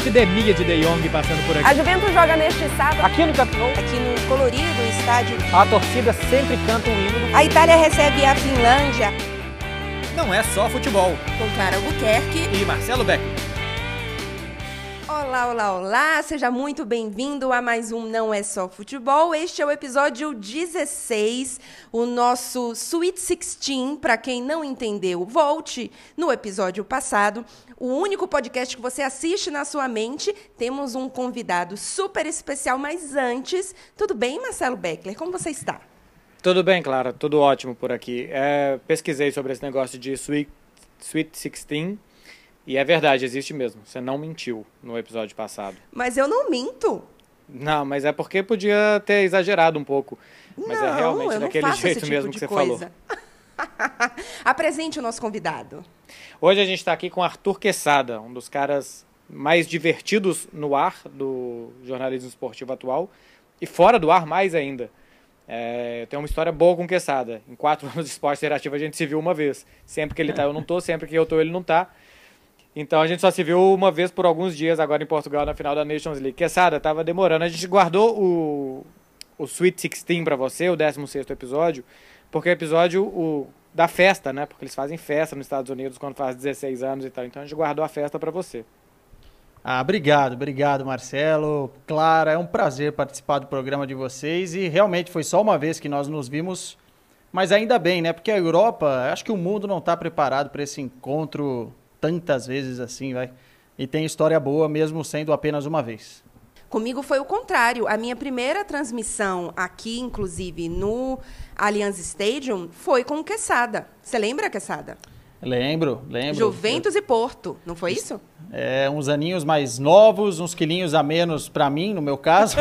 epidemia de De Jong passando por A aqui. Juventus joga neste sábado Aqui no Camp aqui no colorido estádio. a torcida sempre canta um hino. A Itália recebe a Finlândia Não é só futebol. com Clara Albuquerque. E Marcelo Beck. Olá, olá, olá! Seja muito bem-vindo a mais um Não É Só Futebol. Este é o episódio 16, o nosso Sweet 16. Para quem não entendeu, volte no episódio passado. O único podcast que você assiste na sua mente. Temos um convidado super especial, mas antes, tudo bem, Marcelo Beckler? Como você está? Tudo bem, Clara, tudo ótimo por aqui. É, pesquisei sobre esse negócio de Sweet, Sweet 16 e é verdade, existe mesmo. Você não mentiu no episódio passado. Mas eu não minto. Não, mas é porque podia ter exagerado um pouco. Mas não, é realmente daquele jeito tipo mesmo que você falou. Apresente o nosso convidado. Hoje a gente está aqui com Arthur Quesada, um dos caras mais divertidos no ar do jornalismo esportivo atual e fora do ar mais ainda. É, tem uma história boa com o Quesada. Em quatro anos de esporte interativo a gente se viu uma vez. Sempre que ele tá, eu não tô. Sempre que eu tô, ele não tá. Então a gente só se viu uma vez por alguns dias agora em Portugal na final da Nations League. Quesada, tava demorando. A gente guardou o, o Sweet 16 para você, o 16 episódio, porque o episódio o, da festa, né? Porque eles fazem festa nos Estados Unidos quando faz 16 anos e tal. Então a gente guardou a festa para você. Ah, obrigado, obrigado, Marcelo. Clara, é um prazer participar do programa de vocês e realmente foi só uma vez que nós nos vimos, mas ainda bem, né? Porque a Europa, acho que o mundo não está preparado para esse encontro tantas vezes assim, vai. E tem história boa mesmo sendo apenas uma vez. Comigo foi o contrário. A minha primeira transmissão aqui, inclusive, no Allianz Stadium, foi com o Quesada. Você lembra, Quesada? Lembro, lembro. Juventus e Porto, não foi isso? É, uns aninhos mais novos, uns quilinhos a menos para mim, no meu caso.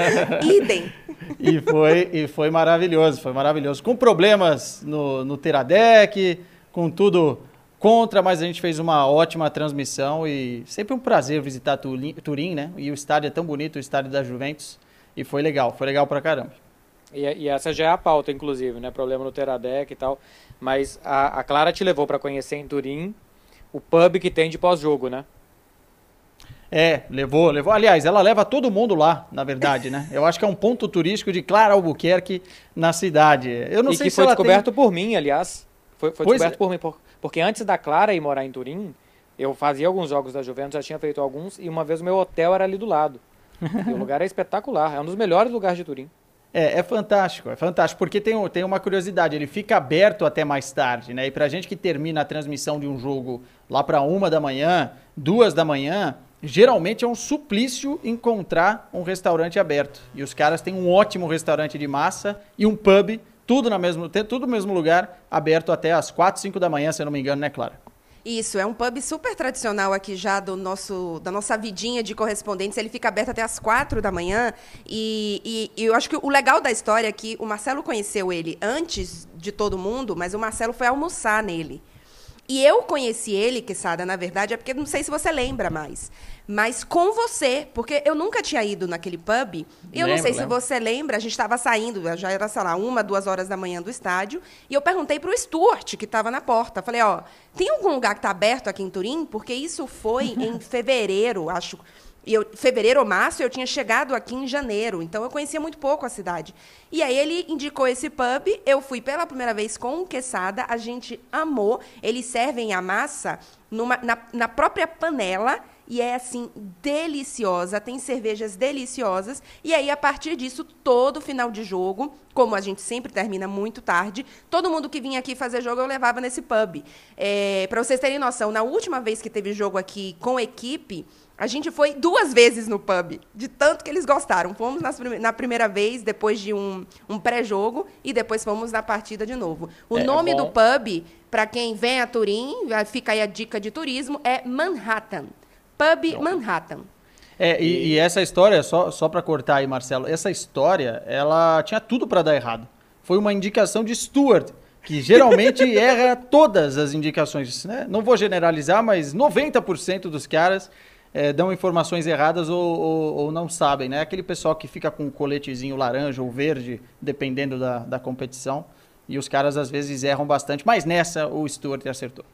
Idem. e, foi, e foi maravilhoso, foi maravilhoso. Com problemas no, no Teradec, com tudo contra, mas a gente fez uma ótima transmissão e sempre um prazer visitar Turim, né? E o estádio é tão bonito, o estádio da Juventus. E foi legal, foi legal pra caramba. E, e essa já é a pauta, inclusive, né? Problema no Teradec e tal. Mas a, a Clara te levou para conhecer em Turim o pub que tem de pós-jogo, né? É, levou, levou. Aliás, ela leva todo mundo lá, na verdade, né? Eu acho que é um ponto turístico de Clara Albuquerque na cidade. Eu não e sei que se foi descoberto por mim, aliás. Foi, foi descoberto é. por mim. por- porque antes da Clara ir morar em Turim, eu fazia alguns jogos da Juventus, já tinha feito alguns, e uma vez o meu hotel era ali do lado. o lugar é espetacular, é um dos melhores lugares de Turim. É, é fantástico, é fantástico, porque tem, tem uma curiosidade, ele fica aberto até mais tarde, né? E pra gente que termina a transmissão de um jogo lá para uma da manhã, duas da manhã, geralmente é um suplício encontrar um restaurante aberto. E os caras têm um ótimo restaurante de massa e um pub, tudo, na mesmo, tudo no mesmo lugar, aberto até as quatro, cinco da manhã, se eu não me engano, né, Clara? Isso, é um pub super tradicional aqui já do nosso, da nossa vidinha de correspondentes. Ele fica aberto até as quatro da manhã. E, e- e eu acho que o legal da história é que o Marcelo conheceu ele antes de todo mundo, mas o Marcelo foi almoçar nele. E eu conheci ele, Quesada, na verdade, é porque não sei se você lembra mais. Mas com você, porque eu nunca tinha ido naquele pub. E eu não Lembro, sei se lembro. você lembra, a gente estava saindo, já era, sei lá, uma, duas horas da manhã do estádio. E eu perguntei para o Stuart, que estava na porta. Falei, ó, tem algum lugar que está aberto aqui em Turim? Porque isso foi em fevereiro, acho. E eu, fevereiro ou março, eu tinha chegado aqui em janeiro, então eu conhecia muito pouco a cidade. E aí ele indicou esse pub, eu fui pela primeira vez com o Quesada, a gente amou. Eles servem a massa numa, na, na própria panela e é assim deliciosa, tem cervejas deliciosas. E aí a partir disso, todo final de jogo, como a gente sempre termina muito tarde, todo mundo que vinha aqui fazer jogo eu levava nesse pub. É, para vocês terem noção, na última vez que teve jogo aqui com equipe, a gente foi duas vezes no pub, de tanto que eles gostaram. Fomos nas na primeira vez, depois de um, um pré-jogo, e depois fomos na partida de novo. O É, nome é do bom. pub, para quem vem a Turim, fica aí a dica de turismo, é Manhattan. Pub Manhattan. É, e, e essa história, só, só para cortar aí, Marcelo, essa história, ela tinha tudo para dar errado. Foi uma indicação de Stuart, que geralmente erra todas as indicações. Né? Não vou generalizar, mas 90% dos caras eh, dão informações erradas ou, ou- ou não sabem. Né? Aquele pessoal que fica com um coletezinho laranja ou verde, dependendo da, da competição. E os caras às vezes erram bastante, mas nessa o Stuart acertou.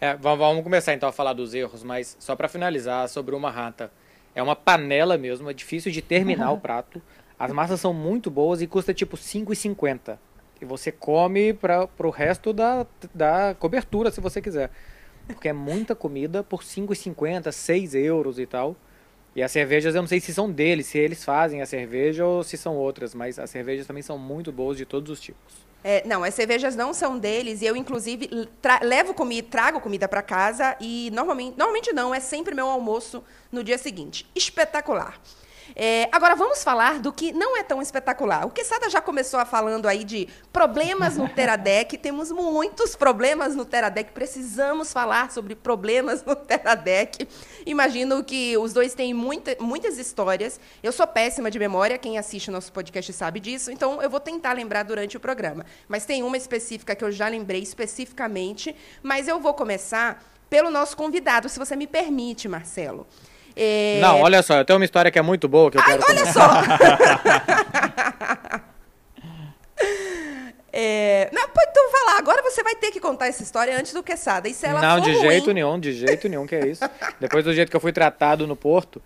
É, vamos começar então a falar dos erros, mas só para finalizar sobre uma rata. É uma panela mesmo, é difícil de terminar o prato. As massas são muito boas e custa tipo 5,50. E você come para o resto da, da cobertura, se você quiser. Porque é muita comida por 5,50, 6 euros e tal. E as cervejas, eu não sei se são deles, se eles fazem a cerveja ou se são outras, mas as cervejas também são muito boas de todos os tipos. É, não, as cervejas não são deles e eu, inclusive, levo comida, trago comida para casa e normalmente, normalmente não, é sempre meu almoço no dia seguinte. Espetacular. É, agora vamos falar do que não é tão espetacular. O Quesada já começou a falando aí de problemas no Teradec. Temos muitos problemas no Teradec. Precisamos falar sobre problemas no Teradec. Imagino que os dois têm muita, muitas histórias. Eu sou péssima de memória, quem assiste o nosso podcast sabe disso, então eu vou tentar lembrar durante o programa. Mas tem uma específica que eu já lembrei especificamente, mas eu vou começar pelo nosso convidado, se você me permite, Marcelo. É... Não, olha só, eu tenho uma história que é muito boa que eu Ai, quero olha só! é... Não, pode então falar. Agora você vai ter que contar essa história antes do Quesada. E se ela Não, de ruim... jeito nenhum, de jeito nenhum que é isso. Depois do jeito que eu fui tratado no Porto.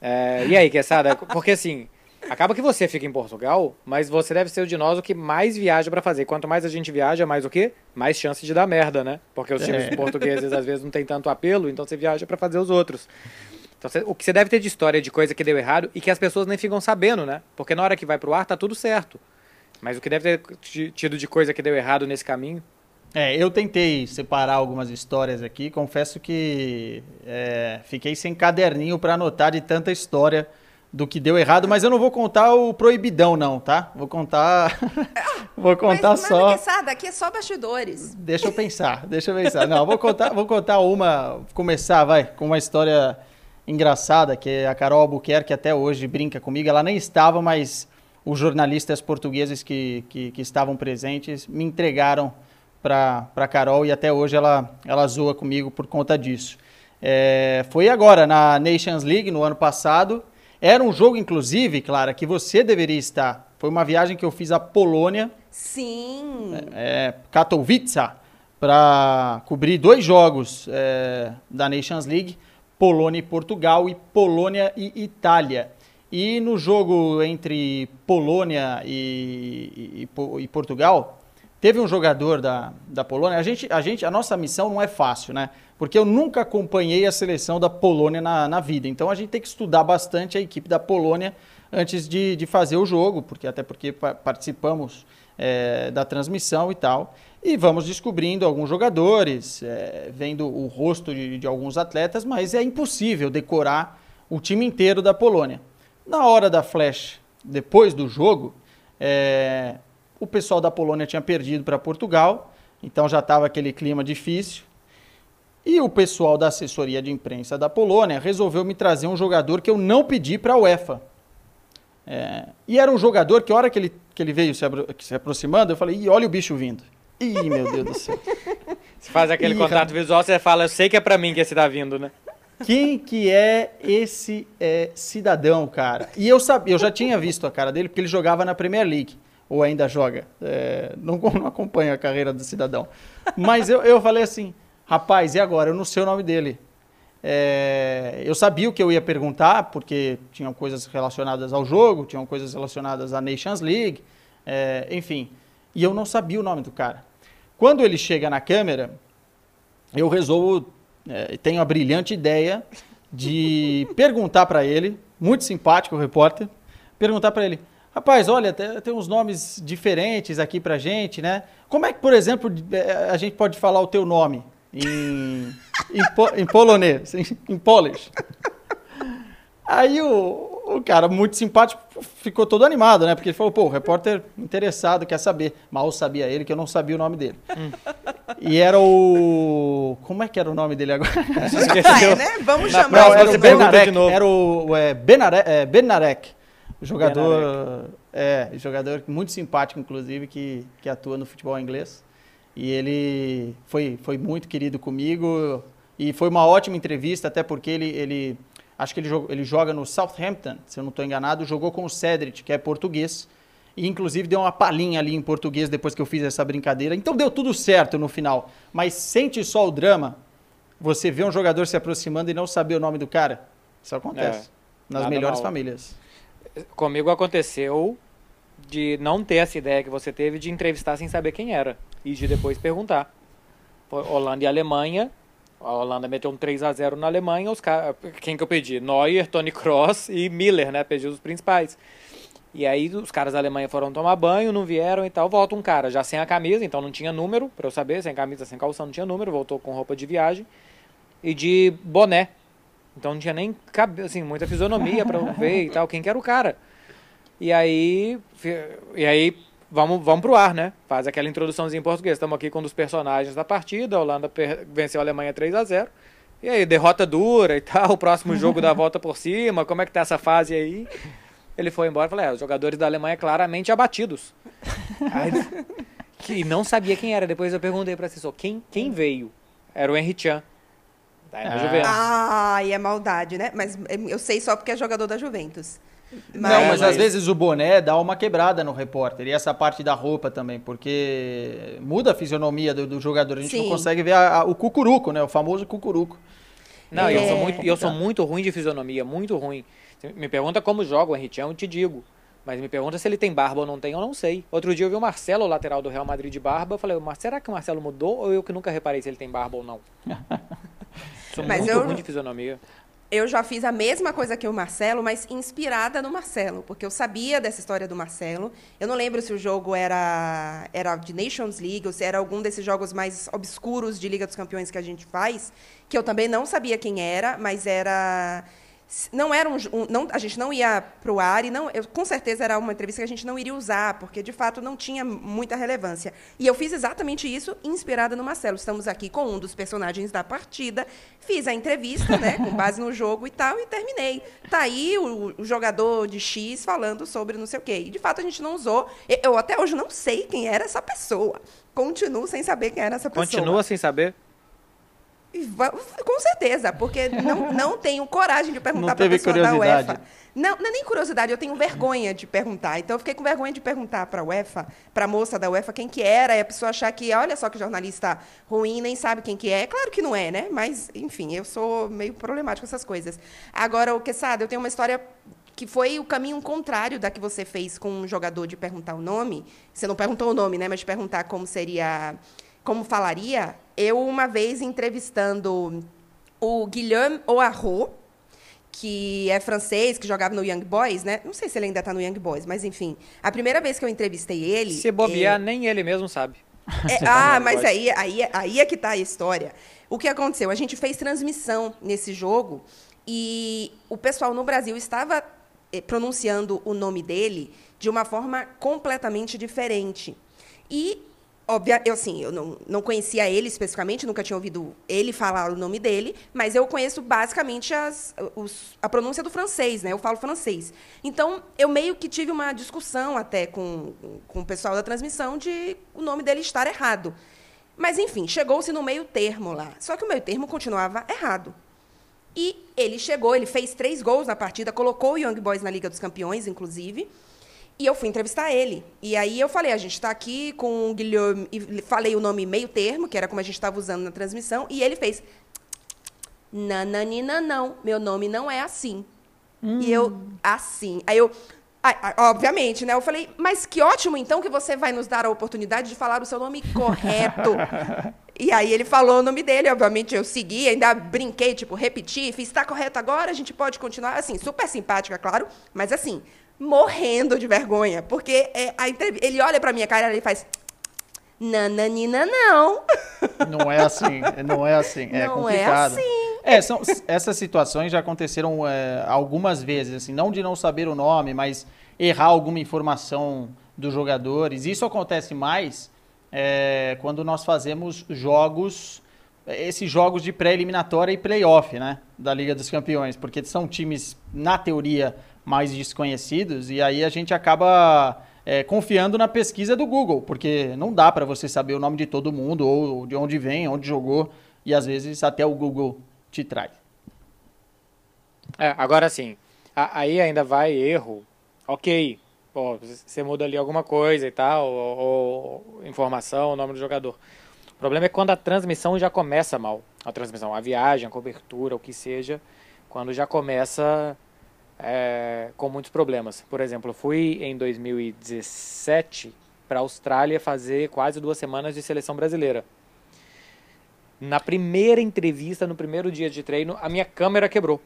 É... E aí, Quesada? Porque assim, acaba que você fica em Portugal, mas você deve ser o de nós o que mais viaja para fazer. Quanto mais a gente viaja, mais o quê? Mais chance de dar merda, né? Porque os times é. portugueses às vezes não tem tanto apelo, então você viaja para fazer os outros. Então, o que você deve ter de história de coisa que deu errado e que as pessoas nem ficam sabendo, né? Porque na hora que vai pro ar tá tudo certo. Mas o que deve ter tido de coisa que deu errado nesse caminho? É, eu tentei separar algumas histórias aqui. Confesso que é, fiquei sem caderninho para anotar de tanta história do que deu errado, mas eu não vou contar o proibidão, não, tá? Vou contar. vou contar mas, só. Mas aqui é só bastidores. Deixa eu pensar, deixa eu pensar. Não, vou contar, vou contar uma. Começar, vai, com uma história engraçada, que a Carol Albuquerque até hoje brinca comigo. Ela nem estava, mas os jornalistas portugueses que, que, que estavam presentes me entregaram para a Carol e até hoje ela, ela zoa comigo por conta disso. É, foi agora, na Nations League, no ano passado. Era um jogo, inclusive, Clara, que você deveria estar. Foi uma viagem que eu fiz à Polônia. Sim. É, é Katowice, para cobrir dois jogos é, da Nations League. Polônia e Portugal e Polônia e Itália. E no jogo entre Polônia e, e, e, Portugal, teve um jogador da, da Polônia. A gente, a gente, a nossa missão não é fácil, né? Porque eu nunca acompanhei a seleção da Polônia na, na vida. Então a gente tem que estudar bastante a equipe da Polônia antes de, de fazer o jogo, porque até porque participamos é, da transmissão e tal. E vamos descobrindo alguns jogadores, é, vendo o rosto de, de, alguns atletas, mas é impossível decorar o time inteiro da Polônia. Na hora da flash, depois do jogo, é, o pessoal da Polônia tinha perdido para Portugal, então já estava aquele clima difícil. E o pessoal da assessoria de imprensa da Polônia resolveu me trazer um jogador que eu não pedi para a UEFA. É, e era um jogador que, a hora que ele, que ele veio se, se aproximando, eu falei: olha o bicho vindo. Ih, meu Deus do céu. Você faz aquele Ih, contato visual, você fala, eu sei que é para mim que esse tá vindo, né? Quem que é esse é, cidadão, cara? E eu sabia, eu já tinha visto a cara dele porque ele jogava na Premier League, ou ainda joga. É, não, não acompanho a carreira do cidadão. Mas eu, eu falei assim, rapaz, e agora? Eu não sei o nome dele. É, eu sabia o que eu ia perguntar, porque tinham coisas relacionadas ao jogo, tinham coisas relacionadas à Nations League, é, enfim. E eu não sabia o nome do cara. Quando ele chega na câmera, eu resolvo, é, tenho a brilhante ideia de perguntar para ele, muito simpático o repórter, perguntar para ele, rapaz, olha, tem, uns nomes diferentes aqui para gente, né? Como é que, por exemplo, é, a gente pode falar o teu nome em, em, em polonês, em, em Polish? Aí o, o cara, muito simpático, ficou todo animado, né? Porque ele falou, pô, o repórter interessado, quer saber. Mal sabia ele que eu não sabia o nome dele. Hum. E era o. Como é que era o nome dele agora? Esqueceu. né? Vamos Na chamar não, era o Benarek, Era o é, Benarek, é, Benarek, jogador. Benarek. É, jogador muito simpático, inclusive, que, que atua no futebol inglês. E ele foi, foi muito querido comigo. E foi uma ótima entrevista, até porque ele, ele Acho que ele, ele joga no Southampton, se eu não estou enganado. Jogou com o Cedric, que é português. E inclusive deu uma palhinha ali em português depois que eu fiz essa brincadeira. Então deu tudo certo no final. Mas sente só o drama. Você vê um jogador se aproximando e não saber o nome do cara. Isso acontece. É, nas melhores mal. famílias. Comigo aconteceu de não ter essa ideia que você teve de entrevistar sem saber quem era e de depois perguntar. Holanda e Alemanha. A Holanda meteu um 3 a 0 na Alemanha. Os cara... Quem que eu pedi? Neuer, Tony Kroos e Miller, né? Pedi os principais. E aí os caras da Alemanha foram tomar banho, não vieram e tal. Volta um cara já sem a camisa, então não tinha número, pra eu saber, sem camisa, sem calção, não tinha número. Voltou com roupa de viagem e de boné. Então não tinha nem cabe- assim, muita fisionomia eu ver e tal. Quem que era o cara? E aí, e aí vamos, vamos pro ar, né? Faz aquela introduçãozinha em português. Estamos aqui com um dos personagens da partida. A Holanda per- venceu a Alemanha 3 a 0 E aí, derrota dura e tal. O próximo jogo da volta por cima. Como é que tá essa fase aí? Ele foi embora e falou: é, os jogadores da Alemanha claramente abatidos. Aí, que não sabia quem era. Depois eu perguntei pra assessor: quem, quem veio? Era o Henry Chan. Da Ah. Juventus. Ai, é maldade, né? Mas eu sei só porque é jogador da Juventus. Não, mas Mas- às vezes o boné dá uma quebrada no repórter. E essa parte da roupa também, porque muda a fisionomia do, do jogador. A gente não Sim. consegue ver a- a- o cucuruco, né? O famoso cucuruco. Não, e eu sou É. muito, eu sou muito ruim de fisionomia, muito ruim. Você Me pergunta como joga o Chan, eu te digo. Mas me pergunta se ele tem barba ou não tem, eu não sei. Outro dia eu vi o Marcelo, o lateral do Real Madrid de barba, eu falei, "Mas será que o Marcelo mudou ou eu que nunca reparei se ele tem barba ou não? sou Mas muito eu- ruim de fisionomia. Eu já fiz a mesma coisa que o Marcelo, mas inspirada no Marcelo, porque eu sabia dessa história do Marcelo. Eu não lembro se o jogo era, era de Nations League ou se era algum desses jogos mais obscuros de Liga dos Campeões que a gente faz, que eu também não sabia quem era, mas era não era um, não, a gente não ia pro ar e não, eu, com certeza era uma entrevista que a gente não iria usar, porque de fato não tinha muita relevância. E eu fiz exatamente isso, inspirada no Marcelo. Estamos aqui com um dos personagens da partida, fiz a entrevista, né, com base no jogo e tal, e terminei. Tá aí o, o jogador de X falando sobre não sei o quê. E de fato a gente não usou. Eu até hoje não sei quem era essa pessoa. Continuo sem saber quem era essa pessoa. Continua sem saber? Com certeza, porque não, não tenho coragem de perguntar para a pessoa da. UEFA. Não, não é nem curiosidade, eu tenho vergonha de perguntar. Então eu fiquei com vergonha de perguntar para a UEFA, para a moça da UEFA, quem que era, e a pessoa achar que, olha só que jornalista ruim, nem sabe quem que é. Claro que não é, né? Mas, enfim, eu sou meio problemática com essas coisas. Agora, o Quesada, eu tenho uma história que foi o caminho contrário da que você fez com um jogador de perguntar o nome. Você não perguntou o nome, né? Mas de perguntar como seria, como falaria. Eu, uma vez, entrevistando o Guilherme Oarro, que é francês, que jogava no Young Boys, né? Não sei se ele ainda está no Young Boys, mas enfim. A primeira vez que eu entrevistei ele... Se bobear, nem ele mesmo sabe. é, tá ah, no mas aí, aí, aí é que tá a história. O que aconteceu? A gente fez transmissão nesse jogo e o pessoal no Brasil estava eh, pronunciando o nome dele de uma forma completamente diferente. E, óbvia, eu, assim, eu não, não conhecia ele especificamente, nunca tinha ouvido ele falar o nome dele, mas eu conheço basicamente as, os- a pronúncia do francês, né? Eu falo francês. Então, eu meio que tive uma discussão até com, com o pessoal da transmissão de o nome dele estar errado. Mas, enfim, chegou-se no meio termo lá. Só que o meio termo continuava errado. E ele chegou, ele fez três gols na partida, colocou o Young Boys na Liga dos Campeões, inclusive. E eu fui entrevistar ele. E aí eu falei, a gente está aqui com o Guilherme, e falei o nome meio termo, que era como a gente estava usando na transmissão, e ele fez. Nananina, não, meu nome não é assim. E eu, assim. Aí eu, ai, obviamente, né? Eu falei, mas que ótimo então que você vai nos dar a oportunidade de falar o seu nome correto. E aí ele falou o nome dele, obviamente eu segui, ainda brinquei, tipo, repeti, fiz, está correto agora, a gente pode continuar, assim, super simpática, claro, mas assim, morrendo de vergonha, porque é, a ele olha pra minha cara e ele faz, nananina não. Não é assim, não é assim, é Não é complicado. assim. É, são, essas situações já aconteceram é, algumas vezes, assim, não de não saber o nome, mas errar alguma informação dos jogadores. Isso acontece mais é, quando nós fazemos jogos, esses jogos de pré-eliminatória e playoff, né, da Liga dos Campeões, porque são times, na teoria, mais desconhecidos, e aí a gente acaba é, confiando na pesquisa do Google, porque não dá para você saber o nome de todo mundo, ou de onde vem, onde jogou, e às vezes até o Google te traz. É, agora sim, aí ainda vai erro. Ok, pô, você muda ali alguma coisa e tal, ou, ou informação, o nome do jogador. O problema é quando a transmissão já começa mal. A transmissão, a viagem, a cobertura, o que seja, quando já começa é, com muitos problemas. Por exemplo, eu fui em 2017 para a Austrália fazer quase duas semanas de seleção brasileira. Na primeira entrevista, no primeiro dia de treino, a minha câmera quebrou.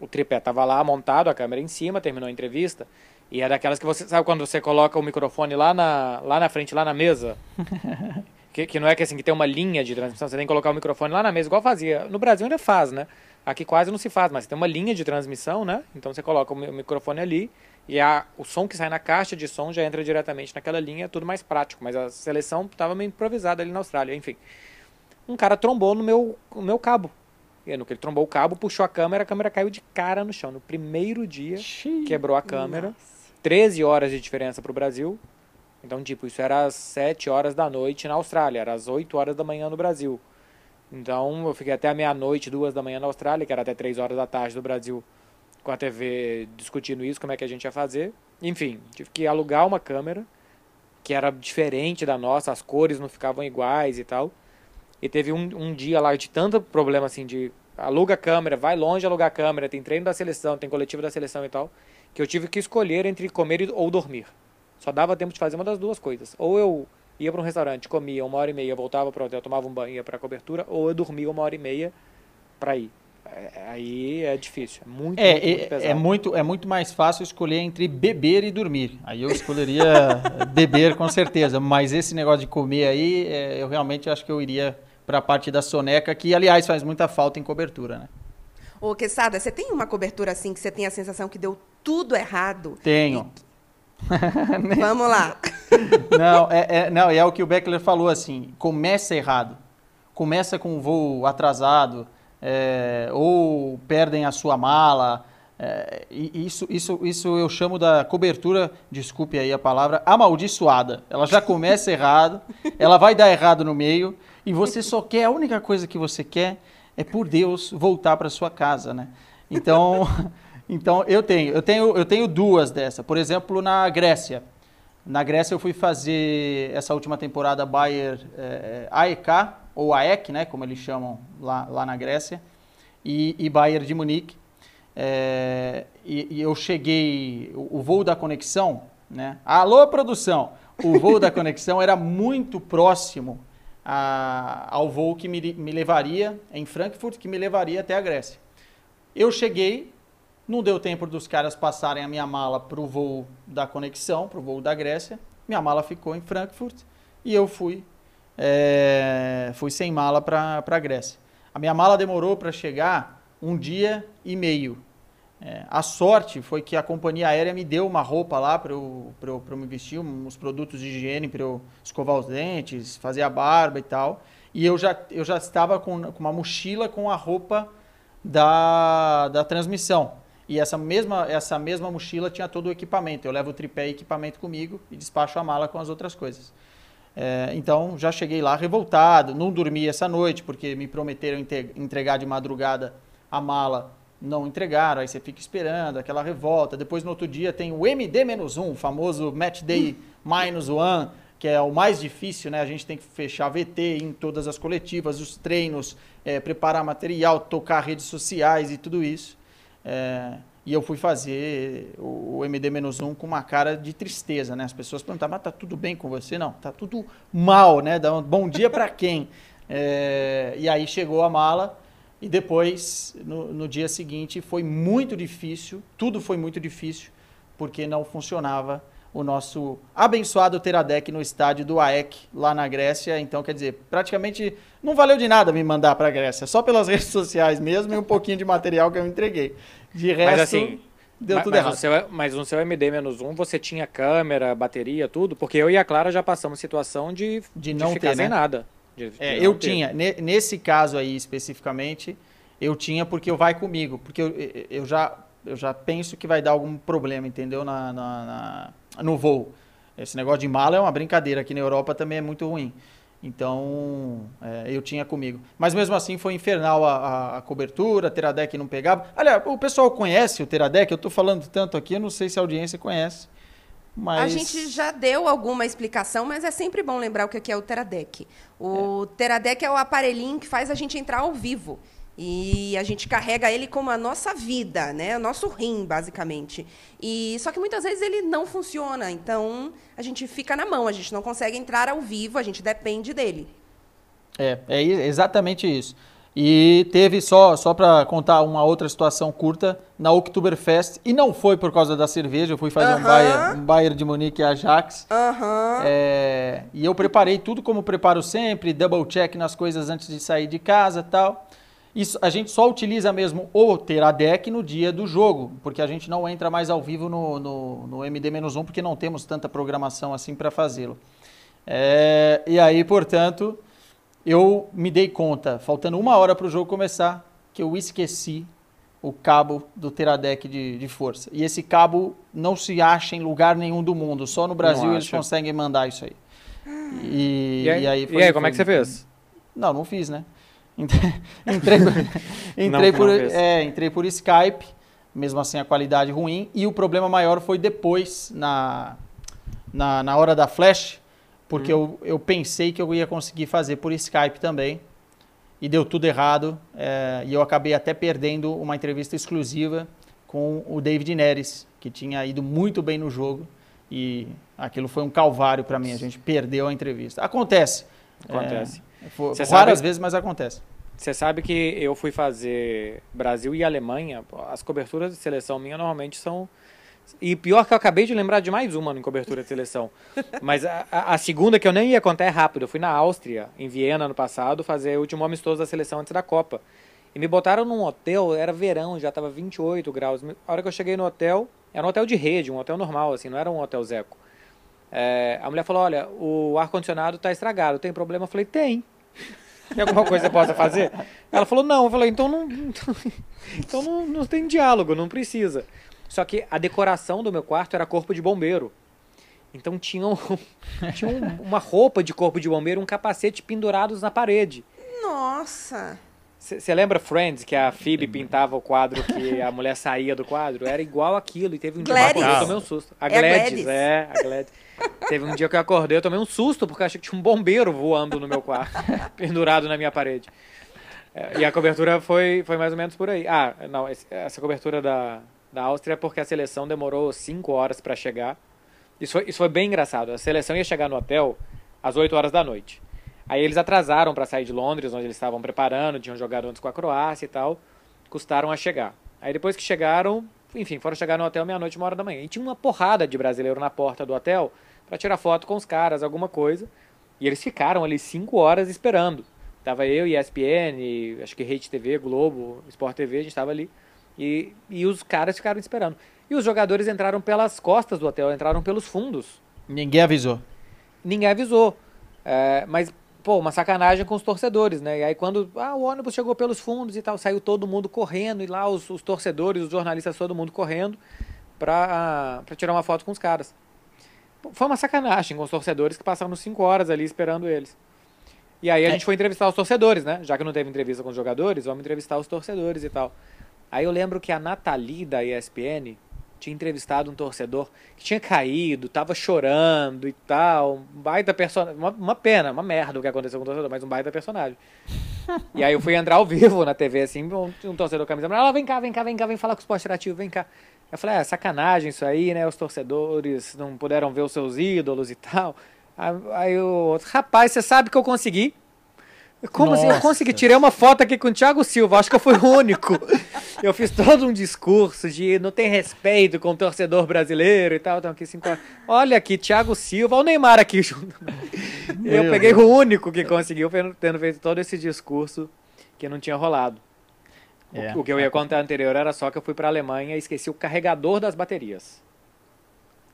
O tripé estava lá montado, a câmera em cima, terminou a entrevista. E é daquelas que você sabe quando você coloca o microfone lá na, lá na frente, lá na mesa. que, que não é que assim que tem uma linha de transmissão, você tem que colocar o microfone lá na mesa, igual fazia. No Brasil ainda faz, né? Aqui quase não se faz, mas tem uma linha de transmissão, né? Então você coloca o microfone ali e a, o som que sai na caixa de som já entra diretamente naquela linha, é tudo mais prático. Mas a seleção estava meio improvisada ali na Austrália, enfim. Um cara trombou no meu, no meu cabo. E no que ele trombou o cabo, puxou a câmera, a câmera caiu de cara no chão. No primeiro dia, Xiii, quebrou a câmera. Nossa. 13 horas de diferença para o Brasil. Então, tipo, isso era às 7 horas da noite na Austrália, era às 8 horas da manhã no Brasil. Então, eu fiquei até a meia-noite, duas da manhã na Austrália, que era até 3 horas da tarde do Brasil com a TV discutindo isso, como é que a gente ia fazer. Enfim, tive que alugar uma câmera que era diferente da nossa, as cores não ficavam iguais e tal. E teve um, um dia lá de tanto problema assim de aluga a câmera, vai longe alugar a câmera, tem treino da seleção, tem coletivo da seleção e tal, que eu tive que escolher entre comer ou dormir. Só dava tempo de fazer uma das duas coisas. Ou eu ia para um restaurante, comia uma hora e meia, voltava para o hotel, tomava um banho, ia para a cobertura, ou eu dormia uma hora e meia para ir. É, aí é difícil, é muito, é, muito, muito é, pesado. É muito, é muito mais fácil escolher entre beber e dormir. Aí eu escolheria beber com certeza, mas esse negócio de comer aí, é, eu realmente acho que eu iria para a parte da soneca, que aliás faz muita falta em cobertura, né? Ô, Quesada, você tem uma cobertura assim que você tem a sensação que deu tudo errado? Tenho. E... Vamos lá. não, é, é, não, é o que o Beckler falou assim, começa errado. Começa com um voo atrasado, é, ou perdem a sua mala. É, isso, isso, isso eu chamo da cobertura, desculpe aí a palavra, amaldiçoada. Ela já começa errado, ela vai dar errado no meio, e você só quer, a única coisa que você quer é por Deus voltar para sua casa, né? Então, então eu tenho, eu tenho, eu tenho duas dessa. Por exemplo, na Grécia. Na Grécia eu fui fazer essa última temporada Bayer é, AEK, ou AEK, né, como eles chamam lá, lá na Grécia, e, e Bayern de Munique. É, e, e, eu cheguei, o, o, voo da conexão, né? Alô, produção! O voo da conexão era muito próximo a, ao voo que me, me levaria em Frankfurt, que me levaria até a Grécia. Eu cheguei, não deu tempo dos caras passarem a minha mala para o voo da conexão, para o voo da Grécia. Minha mala ficou em Frankfurt e eu fui é, fui sem mala para a Grécia. A minha mala demorou para chegar um dia e meio. É, a sorte foi que a companhia aérea me deu uma roupa lá para eu, eu, eu me vestir, uns produtos de higiene para eu escovar os dentes, fazer a barba e tal. E eu já, eu já estava com, com uma mochila com a roupa da, da transmissão. E essa mesma, essa mesma mochila tinha todo o equipamento. Eu levo o tripé e equipamento comigo e despacho a mala com as outras coisas. É, então já cheguei lá revoltado, não dormi essa noite porque me prometeram entregar de madrugada a mala, não entregaram, aí você fica esperando aquela revolta. Depois no outro dia tem o MD-1, o famoso Match Day Minus One, que é o mais difícil, né? A gente tem que fechar VT em todas as coletivas, os treinos, é, preparar material, tocar redes sociais e tudo isso. É, e eu fui fazer o, MD-1 com uma cara de tristeza, né? As pessoas perguntavam, mas tá tudo bem com você? Não, tá tudo mal, né? Dá um bom dia para quem? É, e aí chegou a mala e depois, no, no dia seguinte, foi muito difícil, tudo foi muito difícil, porque não funcionava o nosso abençoado Teradec no estádio do AEC, lá na Grécia. Então, quer dizer, praticamente não valeu de nada me mandar para a Grécia, só pelas redes sociais mesmo e um pouquinho de material que eu entreguei. De resto, mas, assim, deu mas, tudo mas errado. No seu, mas no seu MD-1 você tinha câmera, bateria, tudo? Porque eu e a Clara já passamos situação de, de não ficar ter, sem né? nada. De, de é, eu tinha, nesse caso aí especificamente, eu tinha porque eu vai comigo, porque eu, eu, já, eu já penso que vai dar algum problema, entendeu? na, na, na no voo. Esse negócio de mala é uma brincadeira, aqui na Europa também é muito ruim. Então, é, eu tinha comigo. Mas mesmo assim foi infernal a, a, a cobertura, a Teradec não pegava. Aliás, o pessoal conhece o Teradec, eu estou falando tanto aqui, eu não sei se a audiência conhece. Mas... A gente já deu alguma explicação, mas é sempre bom lembrar o que é o Teradec. O é. Teradec é o aparelhinho que faz a gente entrar ao vivo. E a gente carrega ele como a nossa vida, né? O nosso rim, basicamente. E só que muitas vezes ele não funciona, então a gente fica na mão, a gente não consegue entrar ao vivo, a gente depende dele. É, é exatamente isso. E teve só, só para contar uma outra situação curta, na Oktoberfest, e não foi por causa da cerveja, eu fui fazer uh -huh. um, Bayern, um Bayern de Munique e Ajax. Uh -huh. é, e eu preparei tudo como preparo sempre, double check nas coisas antes de sair de casa tal. Isso, a gente só utiliza mesmo o Teradec no dia do jogo, porque a gente não entra mais ao vivo no, no, no MD-1, porque não temos tanta programação assim para fazê-lo. É, e aí, portanto, eu me dei conta, faltando uma hora para o jogo começar, que eu esqueci o cabo do Teradec de, de, força. E esse cabo não se acha em lugar nenhum do mundo, só no Brasil eles conseguem mandar isso aí. E, e aí, e aí, e aí como é que você fez? Não, não fiz, né? Entrei, entrei, por, é, entrei por Skype, mesmo assim a qualidade ruim. E o problema maior foi depois, na, na, na hora da flash, porque hum. eu, eu pensei que eu ia conseguir fazer por Skype também. E deu tudo errado. É, e eu acabei até perdendo uma entrevista exclusiva com o David Neres, que tinha ido muito bem no jogo. E aquilo foi um calvário para mim. A gente perdeu a entrevista. Acontece. Acontece. É, for, várias vezes, mas acontece. Você sabe que eu fui fazer Brasil e Alemanha. As coberturas de seleção minha normalmente são e pior que eu acabei de lembrar de mais uma em cobertura de seleção. Mas a, a, segunda que eu nem ia contar é rápido. Eu fui na Áustria, em Viena, ano passado, fazer o último amistoso da seleção antes da Copa. E me botaram num hotel, era verão, já estava 28 graus. A hora que eu cheguei no hotel, era um hotel de rede, um hotel normal, assim, não era um hotel zeco. É, a mulher falou, olha, o ar-condicionado está estragado, tem problema? Eu falei, tem. Tem alguma coisa que possa fazer? Ela falou, não. Eu falei, então não, então não, não tem diálogo, não precisa. Só que a decoração do meu quarto era corpo de bombeiro. Então tinha, um, tinha um, uma roupa de corpo de bombeiro, um capacete pendurados na parede. Nossa! Você lembra Friends, que a Phoebe pintava o quadro que a mulher saía do quadro? Era igual aquilo. E teve um Gladys. dia que eu tomei um susto. A é Gladys, Gladys, é, a Gladys. teve um dia que eu acordei, eu tomei um susto, porque achei que tinha um bombeiro voando no meu quarto, pendurado na minha parede. É, e a cobertura foi, foi mais ou menos por aí. Ah, não, essa cobertura da, da Áustria é porque a seleção demorou cinco horas para chegar. Isso foi, isso foi bem engraçado. A seleção ia chegar no hotel às 8 horas da noite. Aí eles atrasaram para sair de Londres, onde eles estavam preparando, tinham jogado antes com a Croácia e tal. Custaram a chegar. Aí depois que chegaram, enfim, foram chegar no hotel meia-noite, uma hora da manhã. E tinha uma porrada de brasileiro na porta do hotel para tirar foto com os caras, alguma coisa. E eles ficaram ali cinco horas esperando. Tava eu, ESPN, acho que Rede TV, Globo, Sport TV, a gente tava ali. E, e os caras ficaram esperando. E os jogadores entraram pelas costas do hotel, entraram pelos fundos. Ninguém avisou. Ninguém avisou. É, mas pô, uma sacanagem com os torcedores, né? E aí quando ah, o ônibus chegou pelos fundos e tal, saiu todo mundo correndo e lá os, os torcedores, os jornalistas, todo mundo correndo pra, pra tirar uma foto com os caras. Foi uma sacanagem com os torcedores que passaram cinco horas ali esperando eles. E aí a é. gente foi entrevistar os torcedores, né? Já que não teve entrevista com os jogadores, vamos entrevistar os torcedores e tal. Aí eu lembro que a Nathalie da ESPN tinha entrevistado um torcedor que tinha caído, tava chorando e tal. Um baita personagem. Uma, uma, pena, uma merda o que aconteceu com o torcedor, mas um baita personagem. e aí eu fui entrar ao vivo na TV, assim, um, um torcedor camisa amarela, vem cá, vem cá, vem cá, vem falar com o esporte interativo, vem cá. Eu falei, é sacanagem isso aí, né? Os torcedores não puderam ver os seus ídolos e tal. Aí o outro, rapaz, você sabe que eu consegui. Como Nossa. assim? Eu consegui, tirei uma foto aqui com o Thiago Silva, acho que eu fui o único. eu fiz todo um discurso de não tem respeito com o torcedor brasileiro e tal. Então aqui cinco. Olha aqui, Thiago Silva, olha o Neymar aqui junto. eu peguei o único que conseguiu, tendo feito todo esse discurso que não tinha rolado. É. O, o que eu ia contar anterior era só que eu fui para a Alemanha e esqueci o carregador das baterias.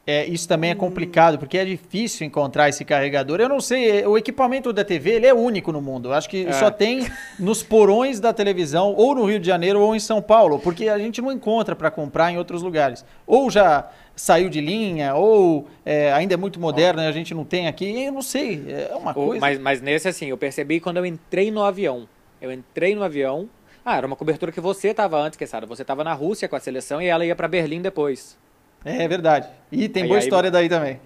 É, isso também é complicado, porque é difícil encontrar esse carregador. Eu não sei, o equipamento da TV ele é único no mundo. Eu acho que é. só tem nos porões da televisão, ou no Rio de Janeiro, ou em São Paulo, porque a gente não encontra para comprar em outros lugares. Ou já saiu de linha, ou é, ainda é muito moderno e a gente não tem aqui. Eu não sei, é uma coisa. Mas, mas nesse, assim, eu percebi quando eu entrei no avião. Eu entrei no avião. Ah, era uma cobertura que você estava antes, que sabe? Você estava na Rússia com a seleção e ela ia para Berlim depois. É verdade. E tem E boa aí- história daí também.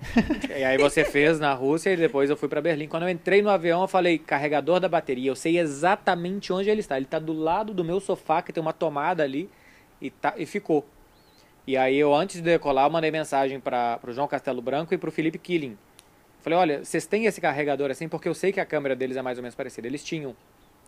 E aí você fez na Rússia e depois eu fui pra Berlim. Quando eu entrei no avião, eu falei, carregador da bateria, eu sei exatamente onde ele está. Ele tá do lado do meu sofá, que tem uma tomada ali, e, tá, e ficou. E aí eu, antes de decolar, mandei mensagem para pro João Castelo Branco e pro Felipe Killing. Falei, olha, vocês têm esse carregador assim? Porque eu sei que a câmera deles é mais ou menos parecida. Eles tinham.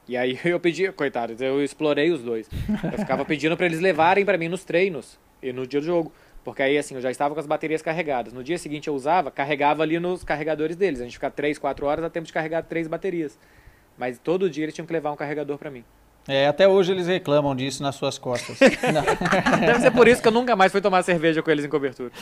E aí eu pedi, coitados, eu explorei os dois. Eu ficava pedindo para eles levarem para mim nos treinos e no dia do jogo. Porque aí, assim, eu já estava com as baterias carregadas. No dia seguinte eu usava, carregava ali nos carregadores deles. A gente fica 3, 4 horas, dá tempo de carregar três baterias. Mas todo dia eles tinham que levar um carregador para mim. É, até hoje eles reclamam disso nas suas costas. Deve ser por isso que eu nunca mais fui tomar cerveja com eles em cobertura.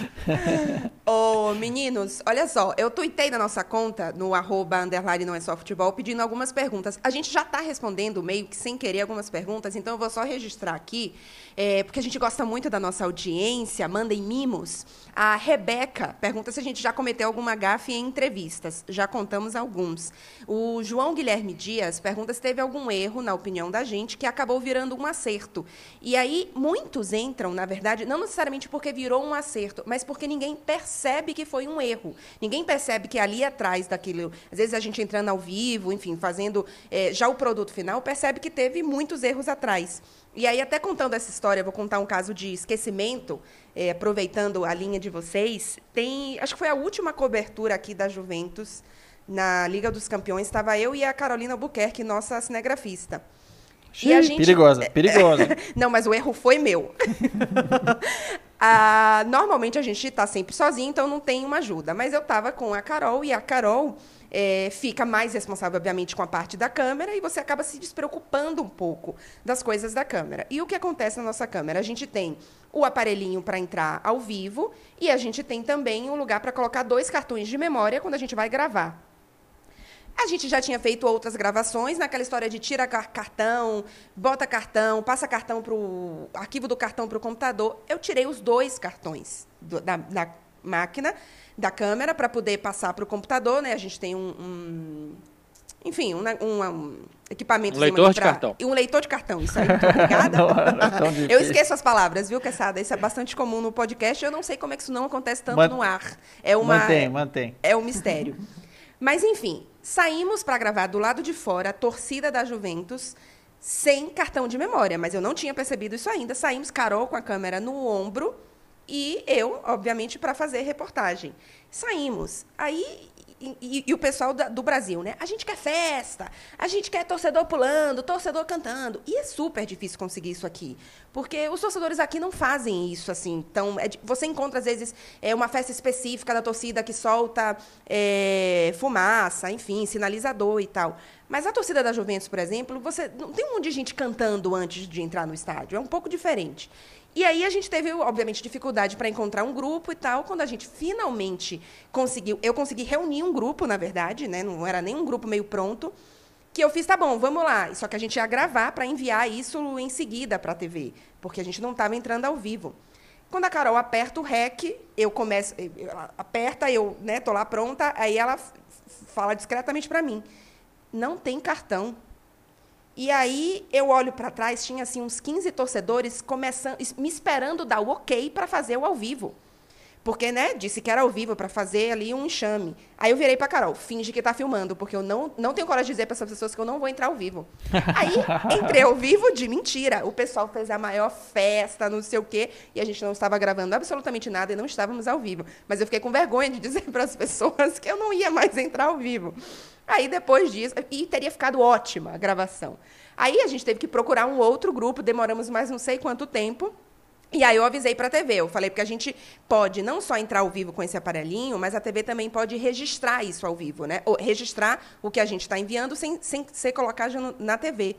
Ô, meninos, olha só, eu tuitei na nossa conta, no arroba underline não é só futebol, pedindo algumas perguntas. A gente já está respondendo meio que sem querer algumas perguntas, então eu vou só registrar aqui, é, porque a gente gosta muito da nossa audiência, mandem mimos. A Rebeca pergunta se a gente já cometeu alguma gafe em entrevistas. Já contamos alguns. O João Guilherme Dias pergunta se teve algum erro, na opinião da gente, que acabou virando um acerto. E aí, muitos entram, na verdade, não necessariamente porque virou um acerto, mas porque ninguém percebe que foi um erro. Ninguém percebe que ali atrás daquilo, às vezes a gente entrando ao vivo, enfim, fazendo eh, já o produto final, percebe que teve muitos erros atrás. E aí, até contando essa história, vou contar um caso de esquecimento, eh, aproveitando a linha de vocês. Tem, acho que foi a última cobertura aqui da Juventus na Liga dos Campeões. Estava eu e a Carolina Buquerque, nossa cinegrafista. E a gente- Perigosa, perigosa. Não, mas o erro foi meu. Ah, normalmente a gente está sempre sozinho, então não tem uma ajuda. Mas eu estava com a Carol e a Carol eh, fica mais responsável, obviamente, com a parte da câmera e você acaba se despreocupando um pouco das coisas da câmera. E o que acontece na nossa câmera? A gente tem o aparelhinho para entrar ao vivo e a gente tem também um lugar para colocar dois cartões de memória quando a gente vai gravar. A gente já tinha feito outras gravações naquela história de tira car- cartão, bota cartão, passa cartão para o arquivo do cartão para o computador. Eu tirei os dois cartões do- da, da máquina, da câmera, para poder passar para o computador. Né? A gente tem um, um- enfim, um, ne- um, um equipamento Um leitor de cartão. E um leitor de cartão, isso aí. Muito obrigada. Não, eu esqueço as palavras, viu, Quesada? Isso é bastante comum no podcast. Eu não sei como é que isso não acontece tanto Man- no ar. É uma, Mantém, mantém. é um mistério. Mas, enfim, saímos para gravar do lado de fora a torcida da Juventus sem cartão de memória, mas eu não tinha percebido isso ainda. Saímos, Carol com a câmera no ombro e eu, obviamente, para fazer reportagem. Saímos. Aí. E, e- o pessoal da- do Brasil, né? A gente quer festa, a gente quer torcedor pulando, torcedor cantando. E é super difícil conseguir isso aqui. Porque os torcedores aqui não fazem isso assim. Então, é você encontra, às vezes, é, uma festa específica da torcida que solta é, fumaça, enfim, sinalizador e tal. Mas a torcida da Juventus, por exemplo, você não tem um monte de gente cantando antes de entrar no estádio. É um pouco diferente. E aí a gente teve, obviamente, dificuldade para encontrar um grupo e tal. Quando a gente finalmente conseguiu, eu consegui reunir um grupo, na verdade, né? Não era nem um grupo meio pronto. Que eu fiz, tá bom, vamos lá. Só que a gente ia gravar para enviar isso em seguida para a TV, porque a gente não estava entrando ao vivo. Quando a Carol aperta o REC, eu começo, eu- ela aperta, eu, né, tô lá pronta, aí ela fala discretamente para mim: "Não tem cartão". E aí eu olho para trás, tinha assim uns 15 torcedores começando, me esperando dar o OK para fazer o ao vivo. Porque, né, disse que era ao vivo para fazer ali um enxame. Aí eu virei para Carol, finge que tá filmando, porque eu não, não tenho coragem de dizer para essas pessoas que eu não vou entrar ao vivo. Aí entrei ao vivo de mentira. O pessoal fez a maior festa, não sei o quê, e a gente não estava gravando absolutamente nada e não estávamos ao vivo. Mas eu fiquei com vergonha de dizer para as pessoas que eu não ia mais entrar ao vivo. Aí depois disso, e teria ficado ótima a gravação. Aí a gente teve que procurar um outro grupo, demoramos mais não sei quanto tempo. E aí eu avisei para a TV, eu falei porque a gente pode não só entrar ao vivo com esse aparelhinho, mas a TV também pode registrar isso ao vivo, né? Ou registrar o que a gente está enviando sem, sem ser colocado na TV.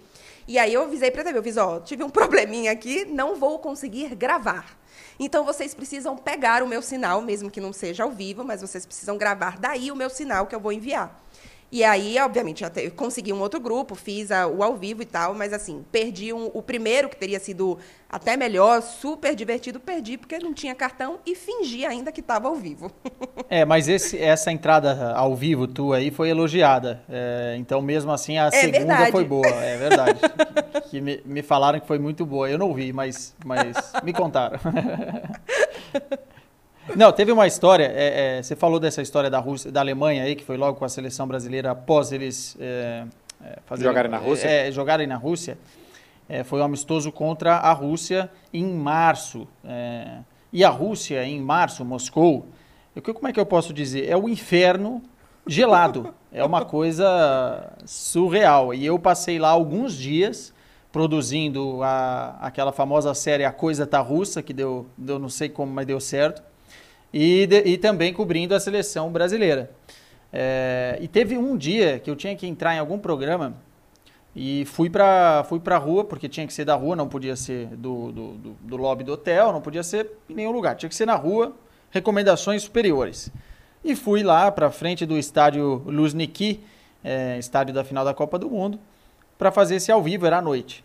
E aí eu avisei para a TV, eu fiz, ó, tive um probleminha aqui, não vou conseguir gravar. Então vocês precisam pegar o meu sinal, mesmo que não seja ao vivo, mas vocês precisam gravar daí o meu sinal que eu vou enviar. E aí, obviamente, já te- consegui um outro grupo, fiz a- o ao vivo e tal, mas assim, perdi um- o primeiro, que teria sido até melhor, super divertido, perdi porque não tinha cartão e fingi ainda que estava ao vivo. É, mas esse- essa entrada ao vivo tua aí foi elogiada. É, então, mesmo assim, a segunda verdade. foi boa. É verdade. que me, me falaram que foi muito boa. Eu não vi, mas, mas me contaram. Não, teve uma história. é, é, você falou dessa história da Rússia, da Alemanha aí, que foi logo com a seleção brasileira após eles é, é, fazerem- Jogarem na Rússia? É, jogarem na Rússia. É, foi um amistoso contra a Rússia em março. é, e a Rússia, em março, Moscou, eu- como é que eu posso dizer? É o inferno gelado. É uma coisa surreal. E eu passei lá alguns dias produzindo a, aquela famosa série A Coisa Tá Russa, que deu, deu não sei como, mas deu certo. E, de- e também cobrindo a seleção brasileira. É, e teve um dia que eu tinha que entrar em algum programa e fui pra, fui pra rua, porque tinha que ser da rua, não podia ser do, do, do, do lobby do hotel, não podia ser em nenhum lugar, tinha que ser na rua, recomendações superiores. E fui lá pra frente do estádio Luzhniki, é, estádio da final da Copa do Mundo, para fazer esse ao vivo, era à noite.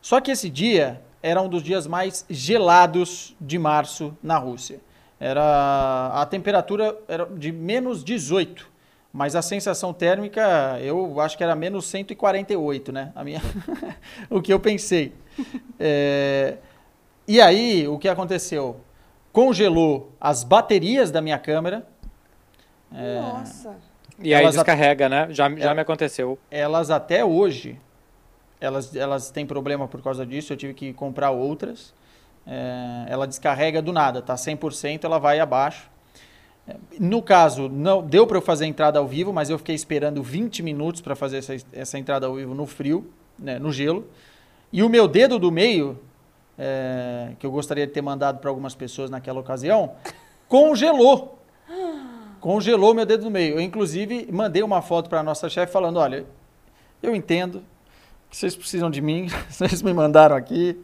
Só que esse dia era um dos dias mais gelados de março na Rússia. Era a temperatura era de menos 18, mas a sensação térmica eu acho que era menos 148, né? A minha, o que eu pensei. É, E aí o que aconteceu? Congelou as baterias da minha câmera. É, Nossa. E aí descarrega, né? Já, já É. me aconteceu. elas até hoje, elas, elas têm problema por causa disso, eu tive que comprar outras. É, ela descarrega do nada, tá 100%, ela vai abaixo. É, No caso, não deu para eu fazer a entrada ao vivo, mas eu fiquei esperando 20 minutos para fazer essa, essa entrada ao vivo no frio, né, no gelo. E o meu dedo do meio, é, que eu gostaria de ter mandado para algumas pessoas naquela ocasião, congelou. Congelou meu dedo do meio. Eu, inclusive, mandei uma foto para a nossa chefe falando: olha, eu entendo que vocês precisam de mim, vocês me mandaram aqui.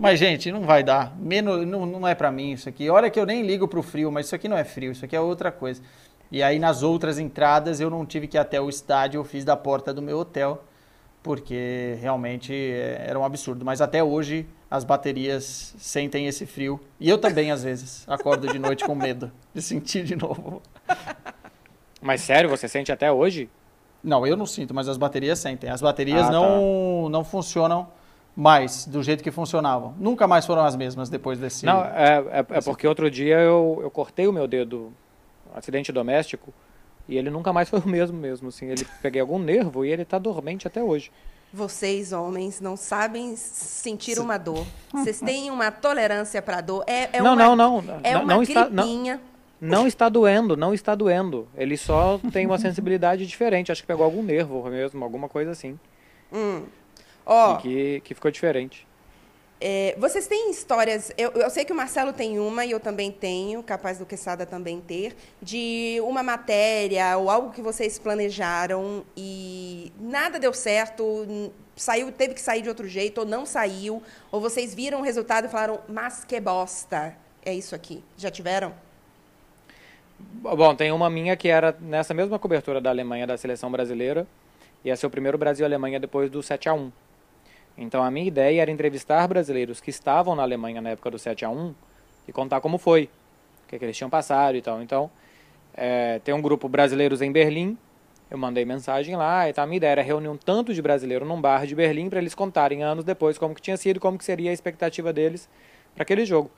Mas, gente, não vai dar. Menos, não, não é para mim isso aqui. Olha que eu nem ligo pro frio, mas isso aqui não é frio, isso aqui é outra coisa. E aí, nas outras entradas, eu não tive que ir até o estádio, eu fiz da porta do meu hotel, porque realmente é, era um absurdo. Mas até hoje, as baterias sentem esse frio. E eu também, às vezes, acordo de noite com medo de sentir de novo. Mas sério, você sente até hoje? Não, eu não sinto, mas as baterias sentem. As baterias Ah, tá. não, não funcionam mais do jeito que funcionavam. Nunca mais foram as mesmas depois desse. Não, é, é, é porque outro dia eu, eu cortei o meu dedo, um acidente doméstico, e ele nunca mais foi o mesmo mesmo, assim. Ele peguei algum nervo e ele tá dormente até hoje. Vocês, homens, não sabem sentir uma dor. Vocês têm uma tolerância para dor. É, é não, uma, não, não, É não, uma não está, não, gripinha. não está doendo, não está doendo. Ele só tem uma sensibilidade diferente. Acho que pegou algum nervo mesmo, alguma coisa assim. Hum. Ó, que, que ficou diferente. é, vocês têm histórias. Eu, eu sei que o Marcelo tem uma e eu também tenho, capaz do Quesada também ter, de uma matéria ou algo que vocês planejaram e nada deu certo, saiu, teve que sair de outro jeito, ou não saiu, ou vocês viram o resultado e falaram, mas que bosta. É isso aqui. Já tiveram? Bom, tem uma minha que era nessa mesma cobertura da Alemanha da seleção brasileira. Ia ser o primeiro Brasil e Alemanha depois do 7 a 1 Então a minha ideia era entrevistar brasileiros que estavam na Alemanha na época do 7 a 1 e contar como foi, o que, que eles tinham passado e tal. Então, é, tem um grupo brasileiros em Berlim. Eu mandei mensagem lá e tal. A minha ideia era reunir um tanto de brasileiro num bar de Berlim para eles contarem anos depois como que tinha sido como que seria a expectativa deles para aquele jogo.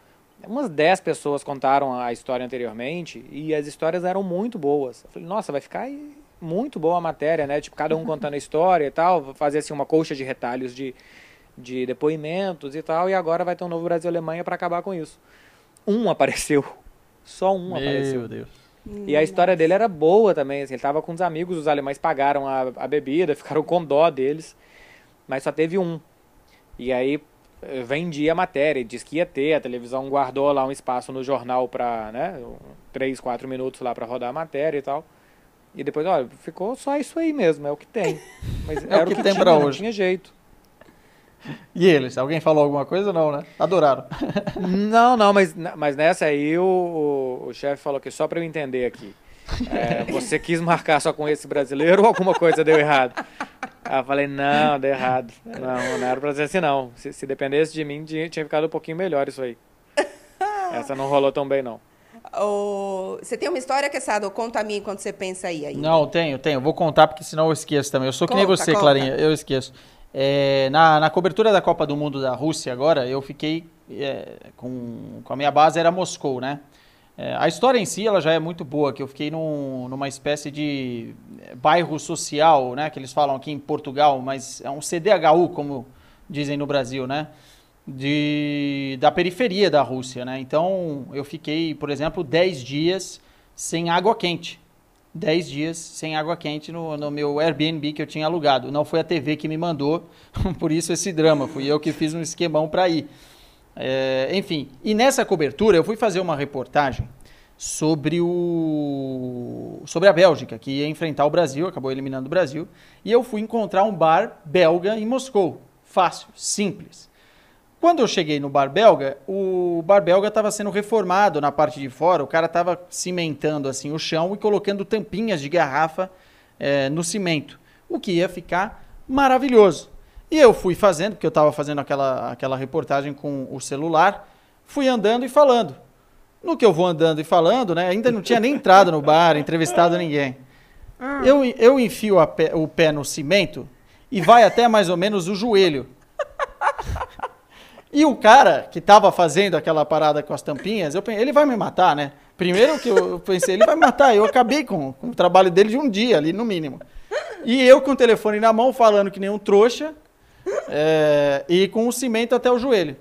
Umas 10 pessoas contaram a história anteriormente e as histórias eram muito boas. Eu falei, nossa, vai ficar aí muito boa a matéria, né? Tipo, cada um contando a história e tal, fazer assim uma colcha de retalhos de, de depoimentos e tal, e agora vai ter um novo Brasil Alemanha para acabar com isso. Um apareceu. Só um apareceu. Meu Deus. E a história dele era boa também, assim, ele tava com uns amigos, os alemães pagaram a, a bebida, ficaram com dó deles, mas só teve um. E aí eh, vendia a matéria, disse que ia ter, a televisão guardou lá um espaço no jornal para, né, três, quatro minutos lá para rodar a matéria e tal. E depois, olha, ficou só isso aí mesmo, é o que tem. Mas É o era que o que, tem tinha, pra não hoje. tinha jeito. E eles? Alguém falou alguma coisa? Não, né? Adoraram. Não, não, mas, mas nessa aí o, o, o chefe falou que só para eu entender aqui. é, você quis marcar só com esse brasileiro ou alguma coisa deu errado? Aí eu falei, não, deu errado. Não, não era pra ser assim, não. Se, se dependesse de mim, tinha ficado um pouquinho melhor isso aí. Essa não rolou tão bem, não. Você tem uma história, Quesada? Ou conta a mim enquanto você pensa aí. aí. Não, tenho, tenho. Vou contar porque senão eu esqueço também. Eu sou que nem Conta, você, conta. Clarinha. Eu esqueço. É, na, na cobertura da Copa do Mundo da Rússia agora, eu fiquei é, com, com a minha base era Moscou, né? É, a história em si ela já é muito boa, que eu fiquei num, numa espécie de é, bairro social, né, que eles falam aqui em Portugal, mas é um CDHU, como dizem no Brasil, né, de, da periferia da Rússia, né. Então eu fiquei, por exemplo, 10 dias sem água quente. 10 dias sem água quente no, no meu Airbnb que eu tinha alugado. Não foi a TV que me mandou, por isso esse drama. Fui eu que fiz um esquemão para ir. É, enfim, e nessa cobertura eu fui fazer uma reportagem sobre o sobre a Bélgica, que ia enfrentar o Brasil, acabou eliminando o Brasil, e eu fui encontrar um bar belga em Moscou. Fácil, simples. Quando eu cheguei no bar belga, o bar belga estava sendo reformado na parte de fora, o cara estava cimentando assim o chão e colocando tampinhas de garrafa é, no cimento, o que ia ficar maravilhoso. E eu fui fazendo, porque eu estava fazendo aquela, aquela reportagem com o celular, fui andando e falando. No que eu vou andando e falando, né, ainda não tinha nem entrado no bar, entrevistado ninguém. Ah. Eu, eu enfio pé, o pé no cimento e vai até mais ou menos o joelho. E o cara que estava fazendo aquela parada com as tampinhas, eu pensei, ele vai me matar, né? Primeiro que eu pensei, ele vai me matar. Eu acabei com, com o trabalho dele de um dia ali, no mínimo. E eu com o telefone na mão, falando que nem um trouxa, é, e com o cimento até o joelho.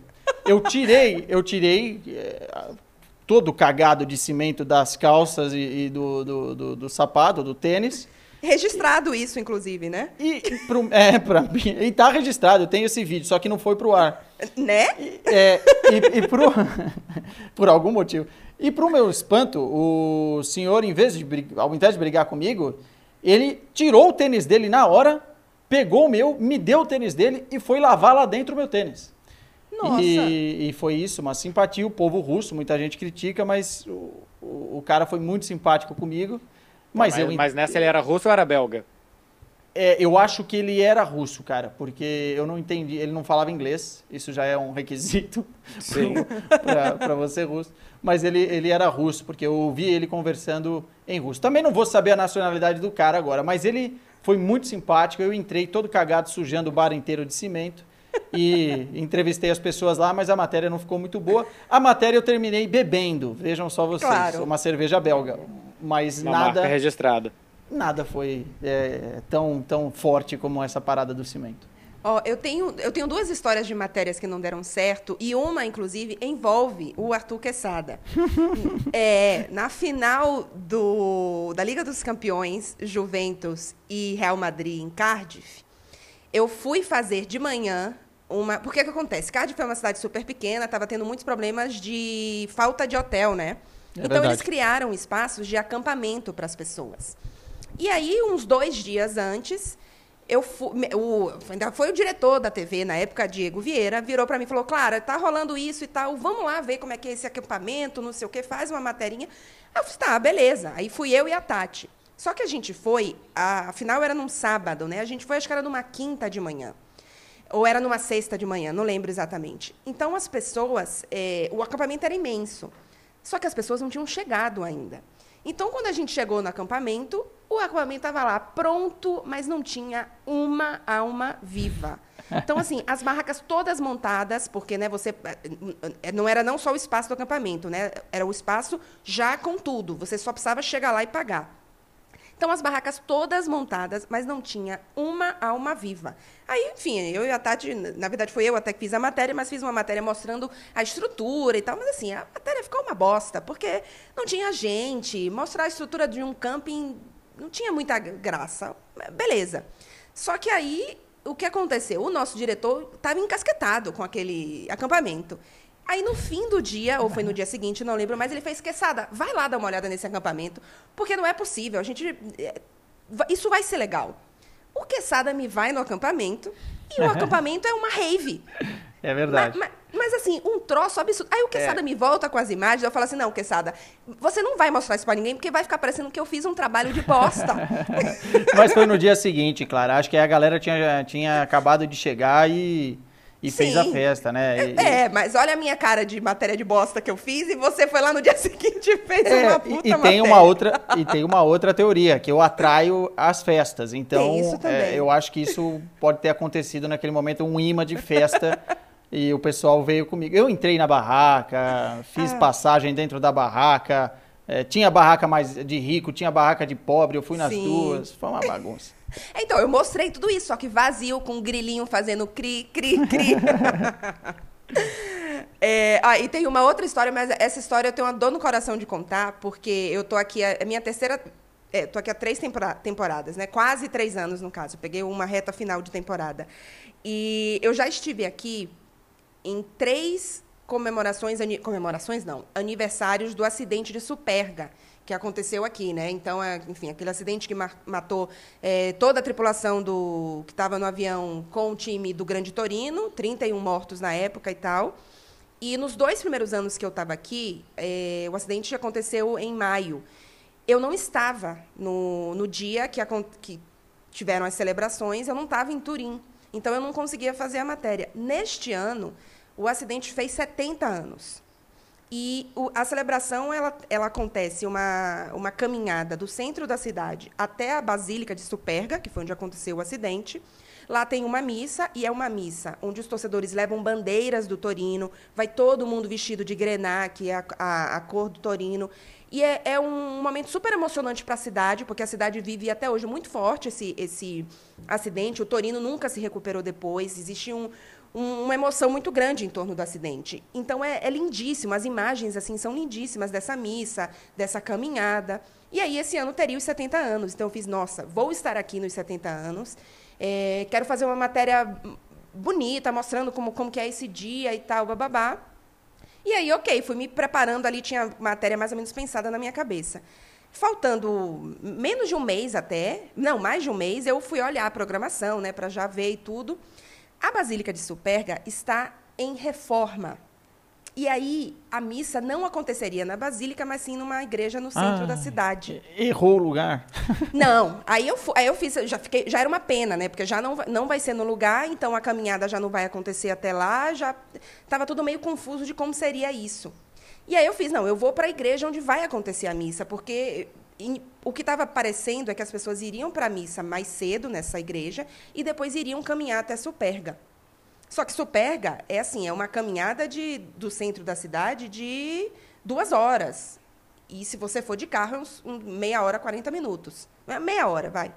Eu tirei, eu tirei é, todo cagado de cimento das calças e, e do, do, do, do, sapato, do tênis. Registrado isso, inclusive, né? E, e pro, é, pra mim. E tá registrado, eu tenho esse vídeo, só que não foi pro ar. Né? É, e, e pro, por algum motivo. E pro meu espanto, o senhor, em vez de, ao invés de brigar comigo, ele tirou o tênis dele na hora pegou o meu, me deu o tênis dele e foi lavar lá dentro o meu tênis. Nossa. E, e foi isso, uma simpatia. O povo russo, muita gente critica, mas o, o, o cara foi muito simpático comigo. Mas, mas, eu, mas nessa ele era russo ou era belga? É, eu acho que ele era russo, cara, porque eu não entendi, ele não falava inglês, isso já é um requisito para você russo, mas ele, ele era russo, porque eu ouvi ele conversando em russo. Também não vou saber a nacionalidade do cara agora, mas ele foi muito simpático. Eu entrei todo cagado, sujando o bar inteiro de cimento. E entrevistei as pessoas lá, mas a matéria não ficou muito boa. A matéria eu terminei bebendo, vejam só vocês, claro. uma cerveja belga. Mas uma nada. Marca registrada. Nada foi é, tão, tão forte como essa parada do cimento. Ó, oh, eu, tenho, eu tenho duas histórias de matérias que não deram certo, e uma, inclusive, envolve o Arthur Quesada. é, na final do, da Liga dos Campeões, Juventus e Real Madrid em Cardiff, eu fui fazer de manhã uma. Por que que acontece? Cardiff é uma cidade super pequena, estava tendo muitos problemas de falta de hotel, né? É então, verdade. eles criaram espaços de acampamento para as pessoas. E aí, uns dois dias antes, eu fui, o, ainda foi o diretor da TV na época, Diego Vieira, virou para mim e falou: Clara, tá rolando isso e tal, vamos lá ver como é que é esse acampamento, não sei o quê, faz uma materinha. Eu falei: tá, beleza. Aí fui eu e a Tati. Só que a gente foi, a, afinal era num sábado, né? A gente foi, acho que era numa quinta de manhã. Ou era numa sexta de manhã, não lembro exatamente. Então as pessoas, é, o acampamento era imenso. Só que as pessoas não tinham chegado ainda. Então, quando a gente chegou no acampamento, o acampamento estava lá pronto, mas não tinha uma alma viva. Então, assim, as barracas todas montadas, porque né, você eh, não era não só o espaço do acampamento, né? Era o espaço já com tudo. Você só precisava chegar lá e pagar. Então, as barracas todas montadas, mas não tinha uma alma viva. Aí, enfim, eu e a Tati, na verdade foi eu até que fiz a matéria, mas fiz uma matéria mostrando a estrutura e tal. Mas, assim, a matéria ficou uma bosta, porque não tinha gente. Mostrar a estrutura de um camping não tinha muita graça. Beleza. Só que aí, o que aconteceu? O nosso diretor estava encasquetado com aquele acampamento. Aí no fim do dia, ou foi no dia seguinte, não lembro, mas ele fez esqueçada. Vai lá dar uma olhada nesse acampamento, porque não é possível. A gente, é, isso vai ser legal. O Quesada me vai no acampamento e o acampamento é uma rave. É verdade. Mas, mas, mas, assim, um troço absurdo. Aí o Quesada é. me volta com as imagens, eu falo assim: não, Quesada, você não vai mostrar isso pra ninguém, porque vai ficar parecendo que eu fiz um trabalho de bosta. mas foi no dia seguinte, Clara. Acho que a galera tinha, tinha acabado de chegar e e Sim. fez a festa, né? E, é, mas olha a minha cara de matéria de bosta que eu fiz e você foi lá no dia seguinte e fez é, uma puta e, e tem uma outra E tem uma outra teoria, que eu atraio as festas. Então, é, eu acho que isso pode ter acontecido naquele momento, um imã de festa E o pessoal veio comigo. Eu entrei na barraca, fiz ah. passagem dentro da barraca. É, tinha barraca mais de rico, tinha barraca de pobre, eu fui nas Sim. duas. Foi uma bagunça. Então, eu mostrei tudo isso, só que vazio, com um grilinho fazendo cri, cri, cri. é, ah, e tem uma outra história, mas essa história eu tenho uma dor no coração de contar, porque eu tô aqui, a minha terceira. É, tô aqui há três temporadas, né? Quase três anos, no caso. Eu peguei uma reta final de temporada. E eu já estive aqui em três comemorações, comemorações não, aniversários do acidente de Superga, que aconteceu aqui, né? Então, é, enfim, aquele acidente que matou é, toda a tripulação do que estava no avião com o time do Grande Torino, 31 mortos na época e tal. E nos dois primeiros anos que eu estava aqui, é, o acidente aconteceu em maio. Eu não estava no, no dia que, a, que tiveram as celebrações, eu não estava em Turim. Então, eu não conseguia fazer a matéria. Neste ano, o acidente fez 70 anos. E o, a celebração ela, ela acontece uma, uma caminhada do centro da cidade até a Basílica de Superga, que foi onde aconteceu o acidente. Lá tem uma missa, e é uma missa onde os torcedores levam bandeiras do Torino, vai todo mundo vestido de grená, que é a, a, a cor do Torino. E é, é um momento super emocionante para a cidade, porque a cidade vive até hoje muito forte esse, esse acidente. O Torino nunca se recuperou depois. Existe um, um, uma emoção muito grande em torno do acidente. Então é, é lindíssimo. As imagens assim são lindíssimas dessa missa, dessa caminhada. E aí esse ano teria os 70 anos. Então eu fiz, nossa, vou estar aqui nos 70 anos. É, quero fazer uma matéria bonita, mostrando como, como que é esse dia e tal, bababá. E aí, ok, fui me preparando ali, tinha matéria mais ou menos pensada na minha cabeça. Faltando menos de um mês até, não, mais de um mês, eu fui olhar a programação, né, para já ver e tudo. A Basílica de Superga está em reforma. E aí, a missa não aconteceria na Basílica, mas sim numa igreja no centro ah, da cidade. Errou o lugar. Não, aí eu, aí eu fiz, já, fiquei, já era uma pena, né? Porque já não, não vai ser no lugar, então a caminhada já não vai acontecer até lá, já estava tudo meio confuso de como seria isso. E aí eu fiz, não, eu vou para a igreja onde vai acontecer a missa, porque o que estava parecendo é que as pessoas iriam para a missa mais cedo nessa igreja e depois iriam caminhar até Superga. Só que Superga é assim, é uma caminhada de, do centro da cidade de duas horas. E se você for de carro, é uns, um, meia hora, 40 minutos. É meia hora, vai.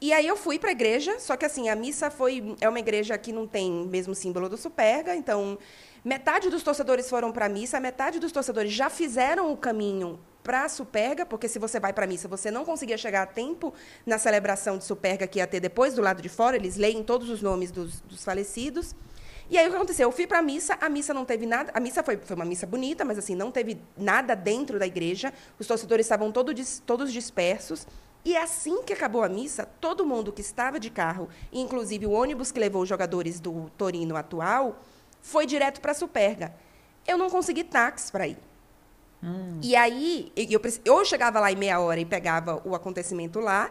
E aí eu fui para a igreja, só que assim, a missa foi é uma igreja que não tem mesmo símbolo do Superga, então metade dos torcedores foram para a missa, metade dos torcedores já fizeram o caminho para Superga, porque se você vai para a missa, você não conseguia chegar a tempo na celebração de Superga que ia ter depois do lado de fora, eles leem todos os nomes dos, dos falecidos. E aí o que aconteceu? Eu fui para a missa, a missa não teve nada, a missa foi, foi uma missa bonita, mas assim, não teve nada dentro da igreja, os torcedores estavam todo, todos dispersos. E assim que acabou a missa, todo mundo que estava de carro, inclusive o ônibus que levou os jogadores do Torino atual, foi direto para a Superga. Eu não consegui táxi para ir. Hum. E aí, eu, eu chegava lá em meia hora e pegava o acontecimento lá,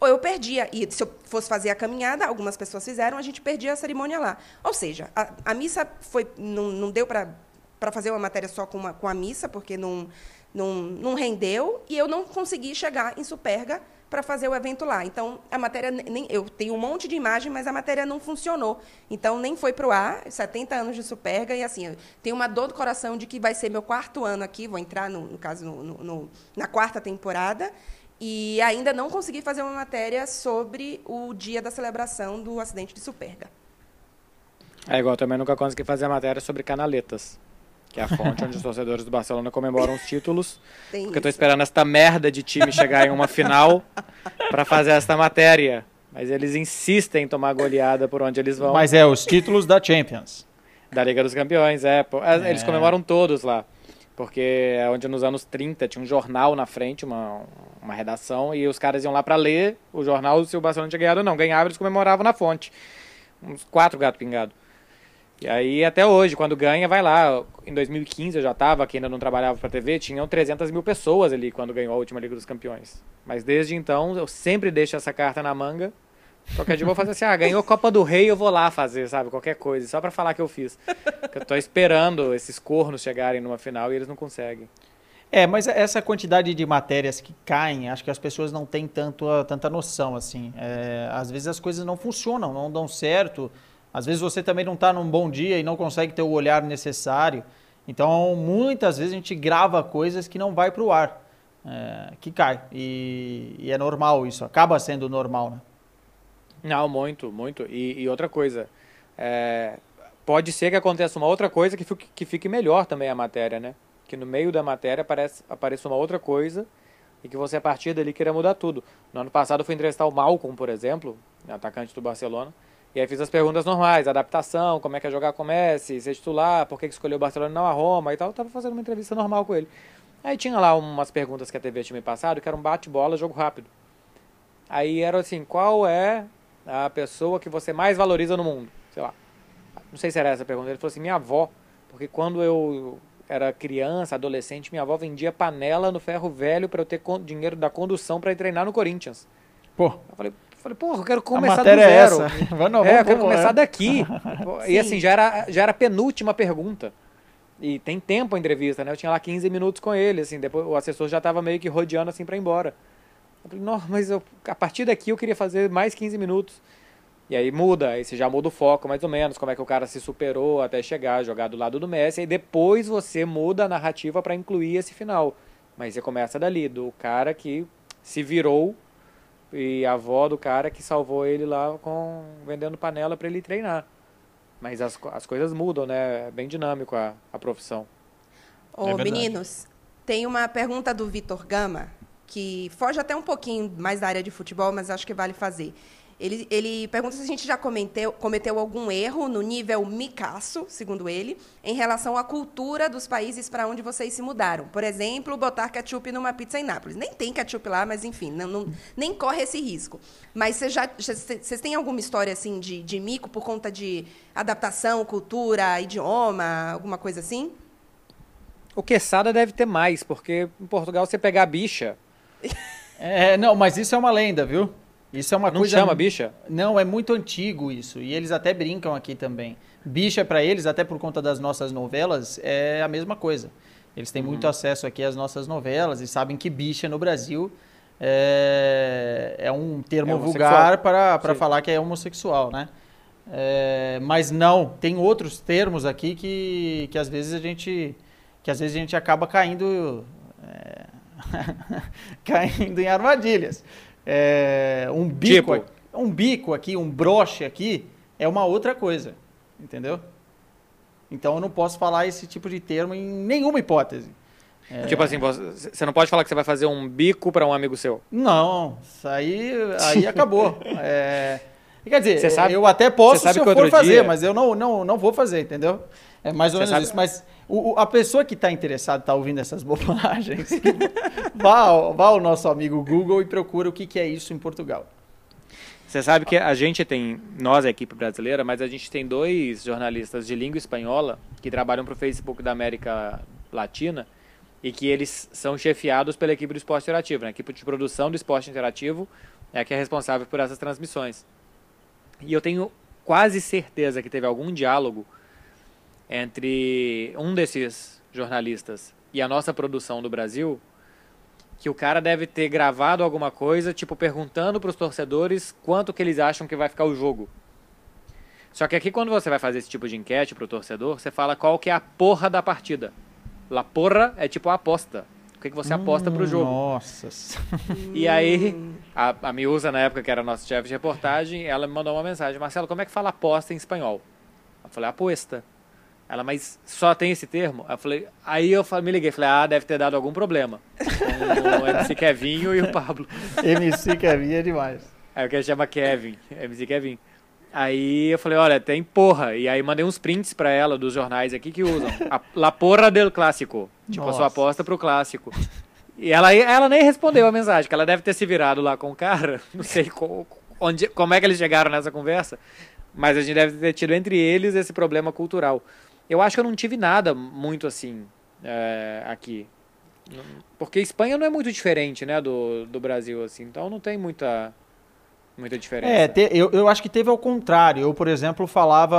ou eu perdia. E se eu fosse fazer a caminhada, algumas pessoas fizeram, a gente perdia a cerimônia lá. Ou seja, a, a missa foi, não, não deu para fazer uma matéria só com, uma, com a missa, porque não, não, não rendeu, e eu não consegui chegar em Superga para fazer o evento lá. Então, a matéria, nem, eu tenho um monte de imagem, mas a matéria não funcionou. Então, nem foi para o ar, 70 anos de Superga, e assim, eu tenho uma dor do coração de que vai ser meu quarto ano aqui, vou entrar, no, no caso, no, no, na quarta temporada, e ainda não consegui fazer uma matéria sobre o dia da celebração do acidente de Superga. É igual, também nunca consegui fazer a matéria sobre canaletas que é a fonte onde os torcedores do Barcelona comemoram os títulos. Tem porque eu tô esperando esta merda de time chegar em uma final para fazer esta matéria. Mas eles insistem em tomar goleada por onde eles vão. Mas é os títulos da Champions. Da Liga dos Campeões, é. é. Eles comemoram todos lá. Porque é onde nos anos 30 tinha um jornal na frente, uma, uma redação, e os caras iam lá para ler o jornal se o Barcelona tinha ganhado ou não. Ganhava, eles comemoravam na fonte. Uns quatro gatos pingados. E aí, até hoje, quando ganha, vai lá. Em 2015 eu já estava, que ainda não trabalhava para TV, tinham 300 mil pessoas ali quando ganhou a última Liga dos Campeões. Mas desde então, eu sempre deixo essa carta na manga. Qualquer dia eu vou fazer assim, ah, ganhou a Copa do Rei, eu vou lá fazer, sabe? Qualquer coisa, só para falar que eu fiz. Porque eu tô esperando esses cornos chegarem numa final e eles não conseguem. É, mas essa quantidade de matérias que caem, acho que as pessoas não têm tanto, tanta noção, assim. É, às vezes as coisas não funcionam, não dão certo. Às vezes você também não está num bom dia e não consegue ter o olhar necessário. Então, muitas vezes a gente grava coisas que não vai para o ar, é, que cai. E, e, é normal isso, acaba sendo normal, né? Não, muito, muito. E, e outra coisa, é, pode ser que aconteça uma outra coisa que fique, que fique melhor também a matéria, né? Que no meio da matéria aparece, apareça uma outra coisa e que você a partir dali queira mudar tudo. No ano passado eu fui entrevistar o Malcolm, por exemplo, atacante do Barcelona, e aí fiz as perguntas normais, adaptação, como é que é jogar com Messi, ser titular, por que, que escolheu o Barcelona e não a Roma e tal. Eu tava fazendo uma entrevista normal com ele. Aí tinha lá umas perguntas que a TV tinha me passado, que era um bate-bola, jogo rápido. Aí era assim, qual é a pessoa que você mais valoriza no mundo? Sei lá. Não sei se era essa a pergunta. Ele falou assim, minha avó. Porque quando eu era criança, adolescente, minha avó vendia panela no ferro velho para eu ter dinheiro da condução para ir treinar no Corinthians. Pô. Eu falei, Falei, porra, eu quero começar do é zero. É, não, é eu quero começar é. daqui. e assim, já era, já era a penúltima pergunta. E tem tempo a entrevista, né? Eu tinha lá 15 minutos com ele, assim, depois o assessor já estava meio que rodeando assim para ir embora. Eu falei, não, mas eu, a partir daqui eu queria fazer mais 15 minutos. E aí muda, aí você já muda o foco mais ou menos, como é que o cara se superou até chegar, jogar do lado do Messi, e depois você muda a narrativa para incluir esse final. Mas você começa dali, do cara que se virou e a avó do cara que salvou ele lá com vendendo panela para ele treinar. Mas as, as coisas mudam, né? É bem dinâmico a, a profissão. Ô, é meninos, tem uma pergunta do Vitor Gama, que foge até um pouquinho mais da área de futebol, mas acho que vale fazer. Ele, ele pergunta se a gente já cometeu, cometeu algum erro no nível micaço, segundo ele, em relação à cultura dos países para onde vocês se mudaram. Por exemplo, botar ketchup numa pizza em Nápoles. Nem tem ketchup lá, mas enfim, não, não nem corre esse risco. Mas vocês já vocês têm alguma história assim de, de mico por conta de adaptação, cultura, idioma, alguma coisa assim? O quesada deve ter mais, porque em Portugal você pegar a bicha. É, não, mas isso é uma lenda, viu? Isso é uma não coisa. chama bicha? Não, é muito antigo isso. E eles até brincam aqui também. Bicha, para eles, até por conta das nossas novelas, é a mesma coisa. Eles têm uhum. muito acesso aqui às nossas novelas e sabem que bicha no Brasil é, é um termo é vulgar para falar que é homossexual, né? É, mas não, tem outros termos aqui que, que às vezes a gente que às vezes a gente acaba caindo é, caindo em armadilhas. É, um bico, tipo? um bico aqui, um broche aqui é uma outra coisa, entendeu? Então eu não posso falar esse tipo de termo em nenhuma hipótese. É... Tipo assim, você não pode falar que você vai fazer um bico para um amigo seu. Não, isso aí, aí acabou. É... Quer dizer, sabe, eu até posso se eu for fazer, dia... mas eu não, não, não vou fazer, entendeu? É mais ou menos sabe... isso. Mas o, a pessoa que está interessada, está ouvindo essas bobagens, vá, vá ao nosso amigo Google e procura o que, que é isso em Portugal. Você sabe que a gente tem, nós, a equipe brasileira, mas a gente tem dois jornalistas de língua espanhola que trabalham para o Facebook da América Latina e que eles são chefiados pela equipe do esporte interativo. Né? A equipe de produção do esporte interativo é a que é responsável por essas transmissões. E eu tenho quase certeza que teve algum diálogo entre um desses jornalistas e a nossa produção do Brasil, que o cara deve ter gravado alguma coisa, tipo, perguntando para os torcedores quanto que eles acham que vai ficar o jogo. Só que aqui, quando você vai fazer esse tipo de enquete para o torcedor, você fala qual que é a porra da partida. La porra é tipo a aposta. O que, que você hum, aposta para o jogo. Nossa. E aí, a, a Miúza, na época, que era nosso chefe de reportagem, ela me mandou uma mensagem. Marcelo, como é que fala aposta em espanhol? Eu falei, aposta. Ela, mas só tem esse termo? Eu falei, aí eu me liguei, falei, ah, deve ter dado algum problema. O MC Kevinho e o Pablo. MC Kevin é demais. É o que chama Kevin, MC Kevin. Aí eu falei, olha, tem porra. E aí mandei uns prints pra ela dos jornais aqui que usam. A, La porra del clássico. Tipo, Nossa. a sua aposta pro clássico. E ela, ela nem respondeu a mensagem, que ela deve ter se virado lá com o cara. Não sei co, onde, como é que eles chegaram nessa conversa. Mas a gente deve ter tido entre eles esse problema cultural. Eu acho que eu não tive nada muito assim é, aqui. Porque Espanha não é muito diferente, né, do, do Brasil, assim. Então não tem muita, muita diferença. É, te, eu, eu acho que teve ao contrário. Eu, por exemplo, falava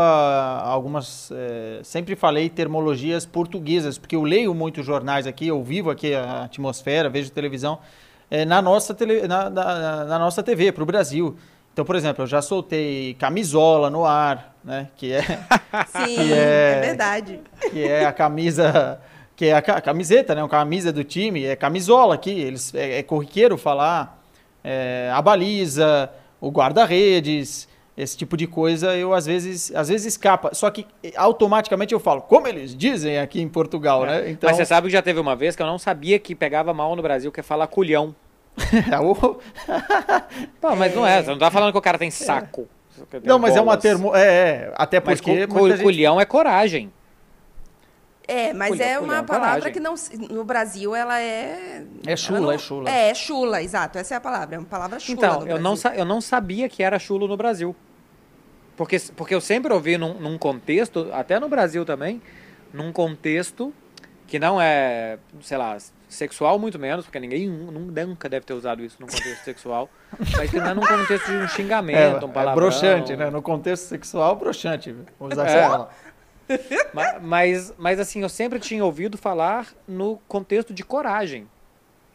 algumas... É, sempre falei termologias portuguesas, porque eu leio muitos jornais aqui, eu vivo aqui a atmosfera, vejo televisão, é, na, nossa tele, na, na, na nossa TV, para o Brasil. Então, por exemplo, eu já soltei camisola no ar, né? Que é, Sim, Que é... é- verdade. que é a camisa, que é a ca- camiseta, né? A camisa do time, é camisola aqui. Eles, é, é corriqueiro falar é, a baliza, o guarda-redes, esse tipo de coisa. Eu às vezes, às vezes escapa. Só que eh, automaticamente eu falo, como eles dizem aqui em Portugal, né? Então, Mas você sabe que já teve uma vez que eu não sabia que pegava mal no Brasil, que é falar culhão. Pô, mas não é, você não tá falando que o cara tem saco. não, mas é uma bolas. termo, é, é, até Mas porque cu- muita cu- gente- culhão é coragem. É, mas é culhão, uma palavra coragem. que não no Brasil ela é É chula, não- é chula. É, é chula, exato. Essa é a palavra, é uma palavra chula Então, no eu não, Brasil. sa- eu não sabia que era chulo no Brasil. Porque, porque eu sempre ouvi num, num contexto, até no Brasil também, num contexto que não é, sei lá, sexual muito menos, porque ninguém nun- nunca deve ter usado isso num contexto sexual, mas que não é num contexto de um É, xingamento, um é palavrão. broxante, né? No contexto sexual, broxante. Usar É. essa palavra. Ma- Mas, mas assim, eu sempre tinha ouvido falar no contexto de coragem.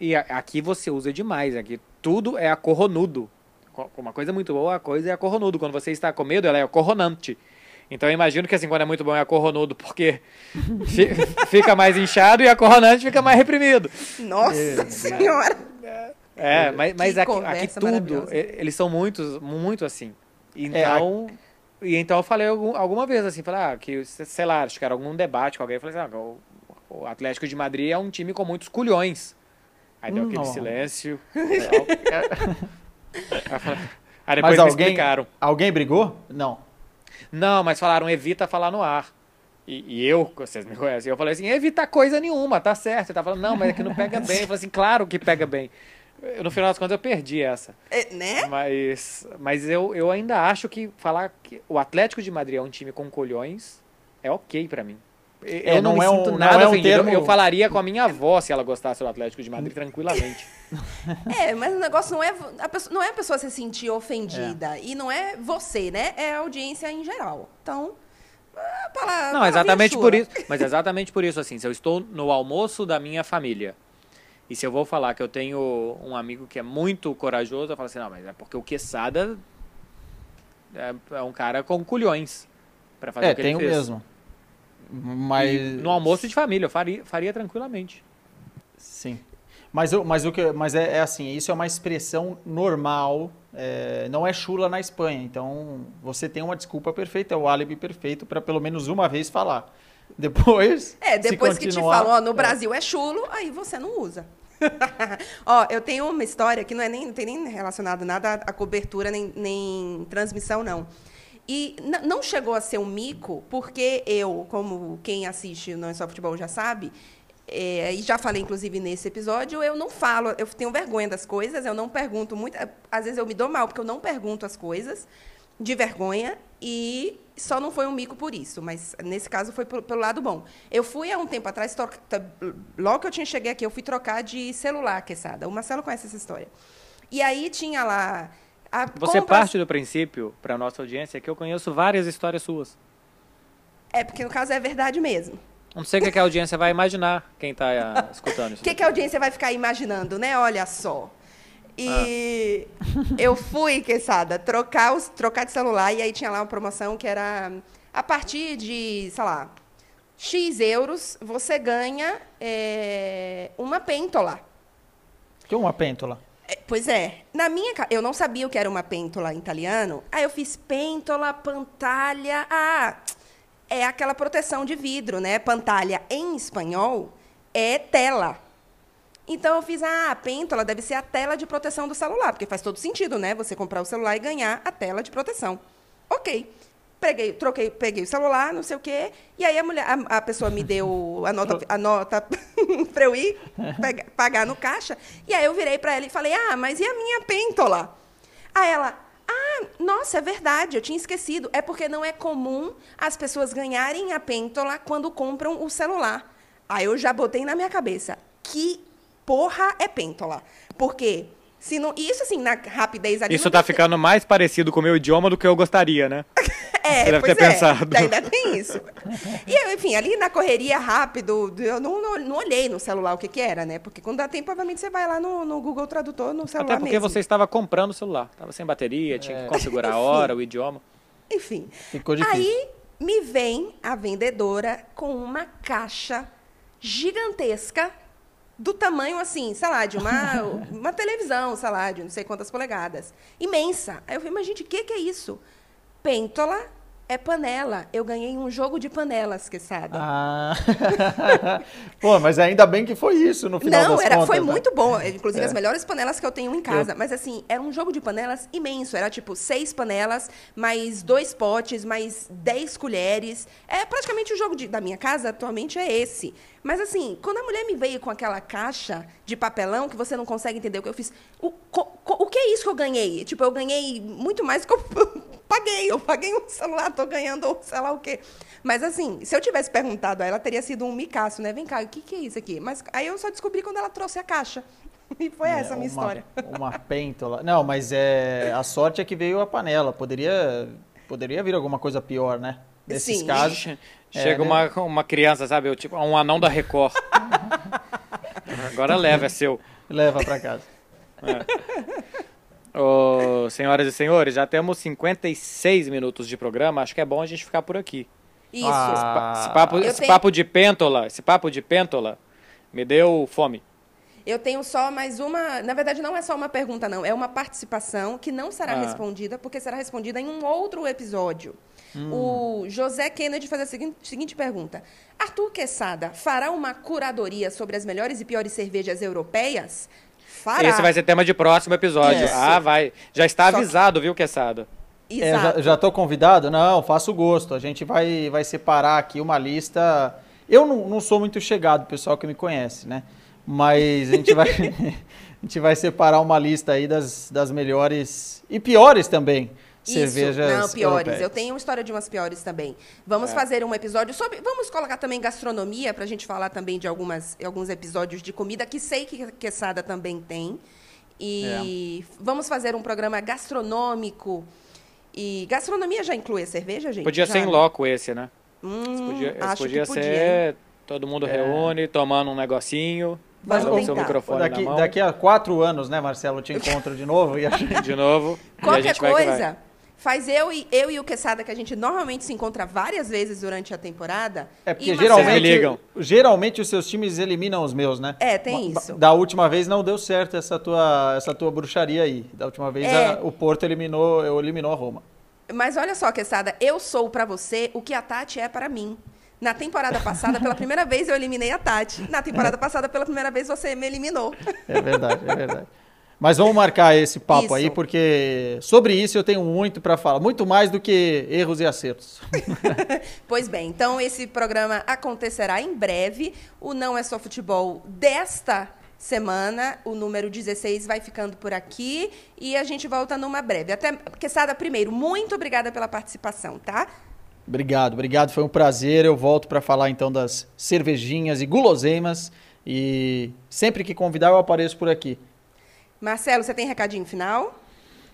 E a- aqui você usa demais. Aqui tudo é acorronudo. Co- Uma coisa muito boa, a coisa é acorronudo. Quando você está com medo, ela é acorronante. Então eu imagino que assim, quando é muito bom é acorronudo, porque fi- fica mais inchado e acorronante fica mais reprimido. Nossa senhora! É, mas, mas Que aqui, aqui tudo, eles são muitos, muito assim. Então, e então eu falei algum- alguma vez assim, falei, ah, que, sei lá, acho que era algum debate com alguém, eu falei assim, ah, o, o Atlético de Madrid é um time com muitos culhões. Aí deu aquele não. silêncio. Aí Mas depois me alguém, explicaram. alguém brigou? Não. Não, mas falaram, evita falar no ar. E, e eu, vocês me conhecem, eu falei assim, evita coisa nenhuma, tá certo. Ele tá falando, não, mas é que não pega bem. Eu falei assim, claro que pega bem. Eu, no final das contas eu perdi essa. É, né? Mas, mas eu, eu ainda acho que falar que o Atlético de Madrid é um time com colhões é ok pra mim. Eu É, não, não me é um- sinto não nada é um ofendido. termo- Eu falaria com a minha avó se ela gostasse do Atlético de Madrid tranquilamente. É, mas o negócio não é a pessoa, não é a pessoa se sentir ofendida. E não é você, né? É a audiência em geral. Então, a palavra, Não, exatamente por isso. Mas exatamente por isso, assim, se eu estou no almoço da minha família e se eu vou falar que eu tenho um amigo que é muito corajoso, eu falo assim, não, mas é porque o Quesada é, é um cara com culhões pra fazer É, o que tenho ele fez. mesmo. Mas. E no almoço de família, eu faria, faria tranquilamente. Sim. Mas, o- mas, o que, mas é, é assim, isso é uma expressão normal, é, não é chula na Espanha. Então, você tem uma desculpa perfeita, é o álibi perfeito para pelo menos uma vez falar. Depois. É, depois que te falam, ó, no é. Brasil é chulo, aí você não usa. ó, eu tenho uma história que não é nem, não tem nem relacionado nada à cobertura, nem, nem transmissão, não. E não chegou a ser um mico, porque eu, como quem assiste o Não é Só Futebol já sabe, é, e já falei, inclusive, nesse episódio, eu não falo, eu tenho vergonha das coisas, eu não pergunto muito. Às vezes eu me dou mal, porque eu não pergunto as coisas, de vergonha, e só não foi um mico por isso, mas nesse caso foi pelo, pelo lado bom. Eu fui há um tempo atrás, troca- logo que eu tinha cheguei aqui, eu fui trocar de celular, Quesada. O Marcelo conhece essa história. E aí tinha lá. Você compra- parte do princípio, para nossa audiência, que eu conheço várias histórias suas. É, porque no caso é verdade mesmo. Não sei o que que a audiência vai imaginar, quem tá escutando isso. O que, que a audiência vai ficar imaginando, né? Olha só. E eu fui, Quesada, trocar, os, trocar de celular e aí tinha lá uma promoção que era a partir de, sei lá, X euros, você ganha é, uma pêntola. Que é uma pêntola. É, Pois é. Na minha eu não sabia o que era uma pêntola em italiano. Aí eu fiz pêntola, pantalha. Ah, é aquela proteção de vidro, né? Pantalha em espanhol é tela. Então eu fiz, ah, a pêntola deve ser a tela de proteção do celular, porque faz todo sentido, né? Você comprar o celular e ganhar a tela de proteção. Ok. Peguei, troquei, peguei o celular, não sei o quê. E aí a mulher, a, a pessoa me deu a nota, a nota para eu ir pega- pagar no caixa. E aí eu virei para ela e falei: "Ah, mas e a minha pêntola?" Aí ela: "Ah, nossa, é verdade, eu tinha esquecido. É porque não é comum as pessoas ganharem a pêntola quando compram o celular." Aí eu já botei na minha cabeça: "Que porra é pêntola?" Porque se não, isso assim, na rapidez ali Isso tá ficando mais parecido com o meu idioma do que eu gostaria, né? É, Você deve pois ter é, pensado. Ainda tem isso. E, eu, enfim, ali na correria rápido, eu não, não, não olhei no celular o que, que era, né? Porque quando dá tempo, obviamente, você vai lá no, no Google Tradutor, no celular Até porque mesmo. você estava comprando o celular. Estava sem bateria, tinha que configurar a hora, o idioma. Enfim. Ficou difícil. Aí me vem a vendedora com uma caixa gigantesca do tamanho assim, sei lá, de uma, uma televisão, sei lá, de não sei quantas polegadas. Imensa. Aí eu falei, mas gente, o que, que é isso? Pêntola é panela. Eu ganhei um jogo de panelas, quesada. Ah. Pô, mas ainda bem que foi isso no final Não, era, contas. foi né? muito bom. Inclusive, É. as melhores panelas que eu tenho em casa. Mas, assim, era um jogo de panelas imenso. Era, tipo, seis panelas, mais dois potes, mais dez colheres. É praticamente o jogo de- da minha casa, atualmente, é esse. Mas, assim, quando a mulher me veio com aquela caixa de papelão, que você não consegue entender o que eu fiz, o, co- o que é isso que eu ganhei? Tipo, eu ganhei muito mais do que eu paguei. Eu paguei um celular, tô ganhando sei lá o quê. Mas, assim, se eu tivesse perguntado a ela, teria sido um micaço, né? Vem cá, o que, que é isso aqui? Mas aí eu só descobri quando ela trouxe a caixa. E foi essa a minha É, uma, história. Uma pêntola. Não, mas é a sorte é que veio a panela. Poderia, poderia vir alguma coisa pior, né? Nesses Sim. casos. É, Chega né? uma, uma criança, sabe? eu, Tipo, um anão da Record. Agora leva, é seu. Leva pra casa. Ô, senhoras e senhores, já temos 56 minutos de programa. Acho que é bom a gente ficar por aqui. Isso. Ah, Esse papo, esse tenho- papo de pêntola, esse papo de pêntola me deu fome. Eu tenho só mais uma. Na verdade, não é só uma pergunta, não. É uma participação que não será Ah. respondida, porque será respondida em um outro episódio. Hum. O José Kennedy faz a seguinte, seguinte pergunta: Arthur Quesada fará uma curadoria sobre as melhores e piores cervejas europeias? Fará. Esse vai ser tema de próximo episódio. Isso. Ah, vai. Já está Só que- avisado, viu, Quesada? É, já, Exato. já tô convidado? Não, faço gosto. A gente vai, vai separar aqui uma lista. Eu não, não sou muito chegado, pessoal que me conhece, né? Mas a gente vai, a gente vai separar uma lista aí das, das melhores e piores também cervejas. Isso, não, piores. europeias. Eu tenho uma história de umas piores também. Vamos fazer um episódio sobre. Vamos colocar também gastronomia, para a gente falar também de algumas, alguns episódios de comida, que sei que a Quesada também tem. E vamos fazer um programa gastronômico. E gastronomia já inclui a cerveja, gente? Podia Já, ser em loco esse, né? Hum, podia, acho podia que podia. ser. Todo mundo É. reúne, tomando um negocinho. Um com seu microfone Daqui, na mão. daqui a quatro anos, né, Marcelo? Eu te encontro de novo e a gente De novo. e a Qualquer gente vai coisa, faz eu e, eu e o Quesada, que a gente normalmente se encontra várias vezes durante a temporada. É porque geralmente, ligam. geralmente os seus times eliminam os meus, né? É, tem isso. Da última vez não deu certo essa tua, essa tua bruxaria aí. Da última vez É. a- o Porto eliminou, eu eliminou a Roma. Mas olha só, Quesada, eu sou pra você o que a Tati é para mim. Na temporada passada, pela primeira vez, eu eliminei a Tati. Na temporada passada, pela primeira vez, você me eliminou. É verdade, é verdade. Mas vamos marcar esse papo Isso. aí, porque sobre isso eu tenho muito para falar. Muito mais do que erros e acertos. Pois bem, então esse programa acontecerá em breve. O Não é Só Futebol desta semana, o número 16, vai ficando por aqui e a gente volta numa breve. Até, Quesada, primeiro, muito obrigada pela participação, tá? Obrigado, obrigado. Foi um prazer. Eu volto para falar então das cervejinhas e guloseimas. E sempre que convidar, eu apareço por aqui. Marcelo, você tem recadinho final?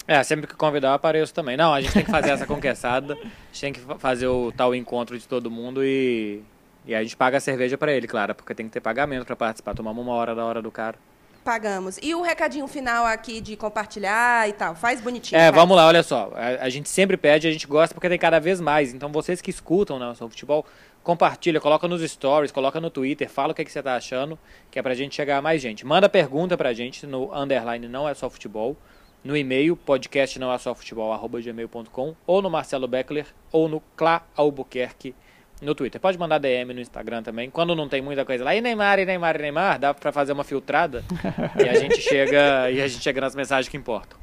É, sempre que convidar eu apareço também. Não, a gente tem que fazer essa conquistada. A gente tem que fa- fazer o tal encontro de todo mundo e. E a gente paga a cerveja pra ele, claro, porque tem que ter pagamento pra participar. Tomamos uma hora da hora do cara. Pagamos. E o recadinho final aqui de compartilhar e tal? Faz bonitinho. É, vamos lá, olha só. A, a gente sempre pede, a gente gosta porque tem cada vez mais. Então vocês que escutam né, o São Futebol, compartilha, coloca nos stories, coloca no Twitter, fala o que, que você tá achando, que é pra gente chegar a mais gente. Manda pergunta pra gente no underline não é só futebol, no e-mail podcast não é só futebol, arroba gmail.com, ou no Marcelo Beckler, ou no Clá Albuquerque no Twitter. Pode mandar DM no Instagram também. Quando não tem muita coisa lá, e Neymar, e Neymar, e Neymar, dá pra fazer uma filtrada e a gente chega e a gente chega nas mensagens que importam.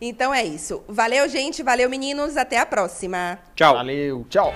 Então é isso. Valeu, gente. Valeu, meninos. Até a próxima. Tchau. Valeu, tchau.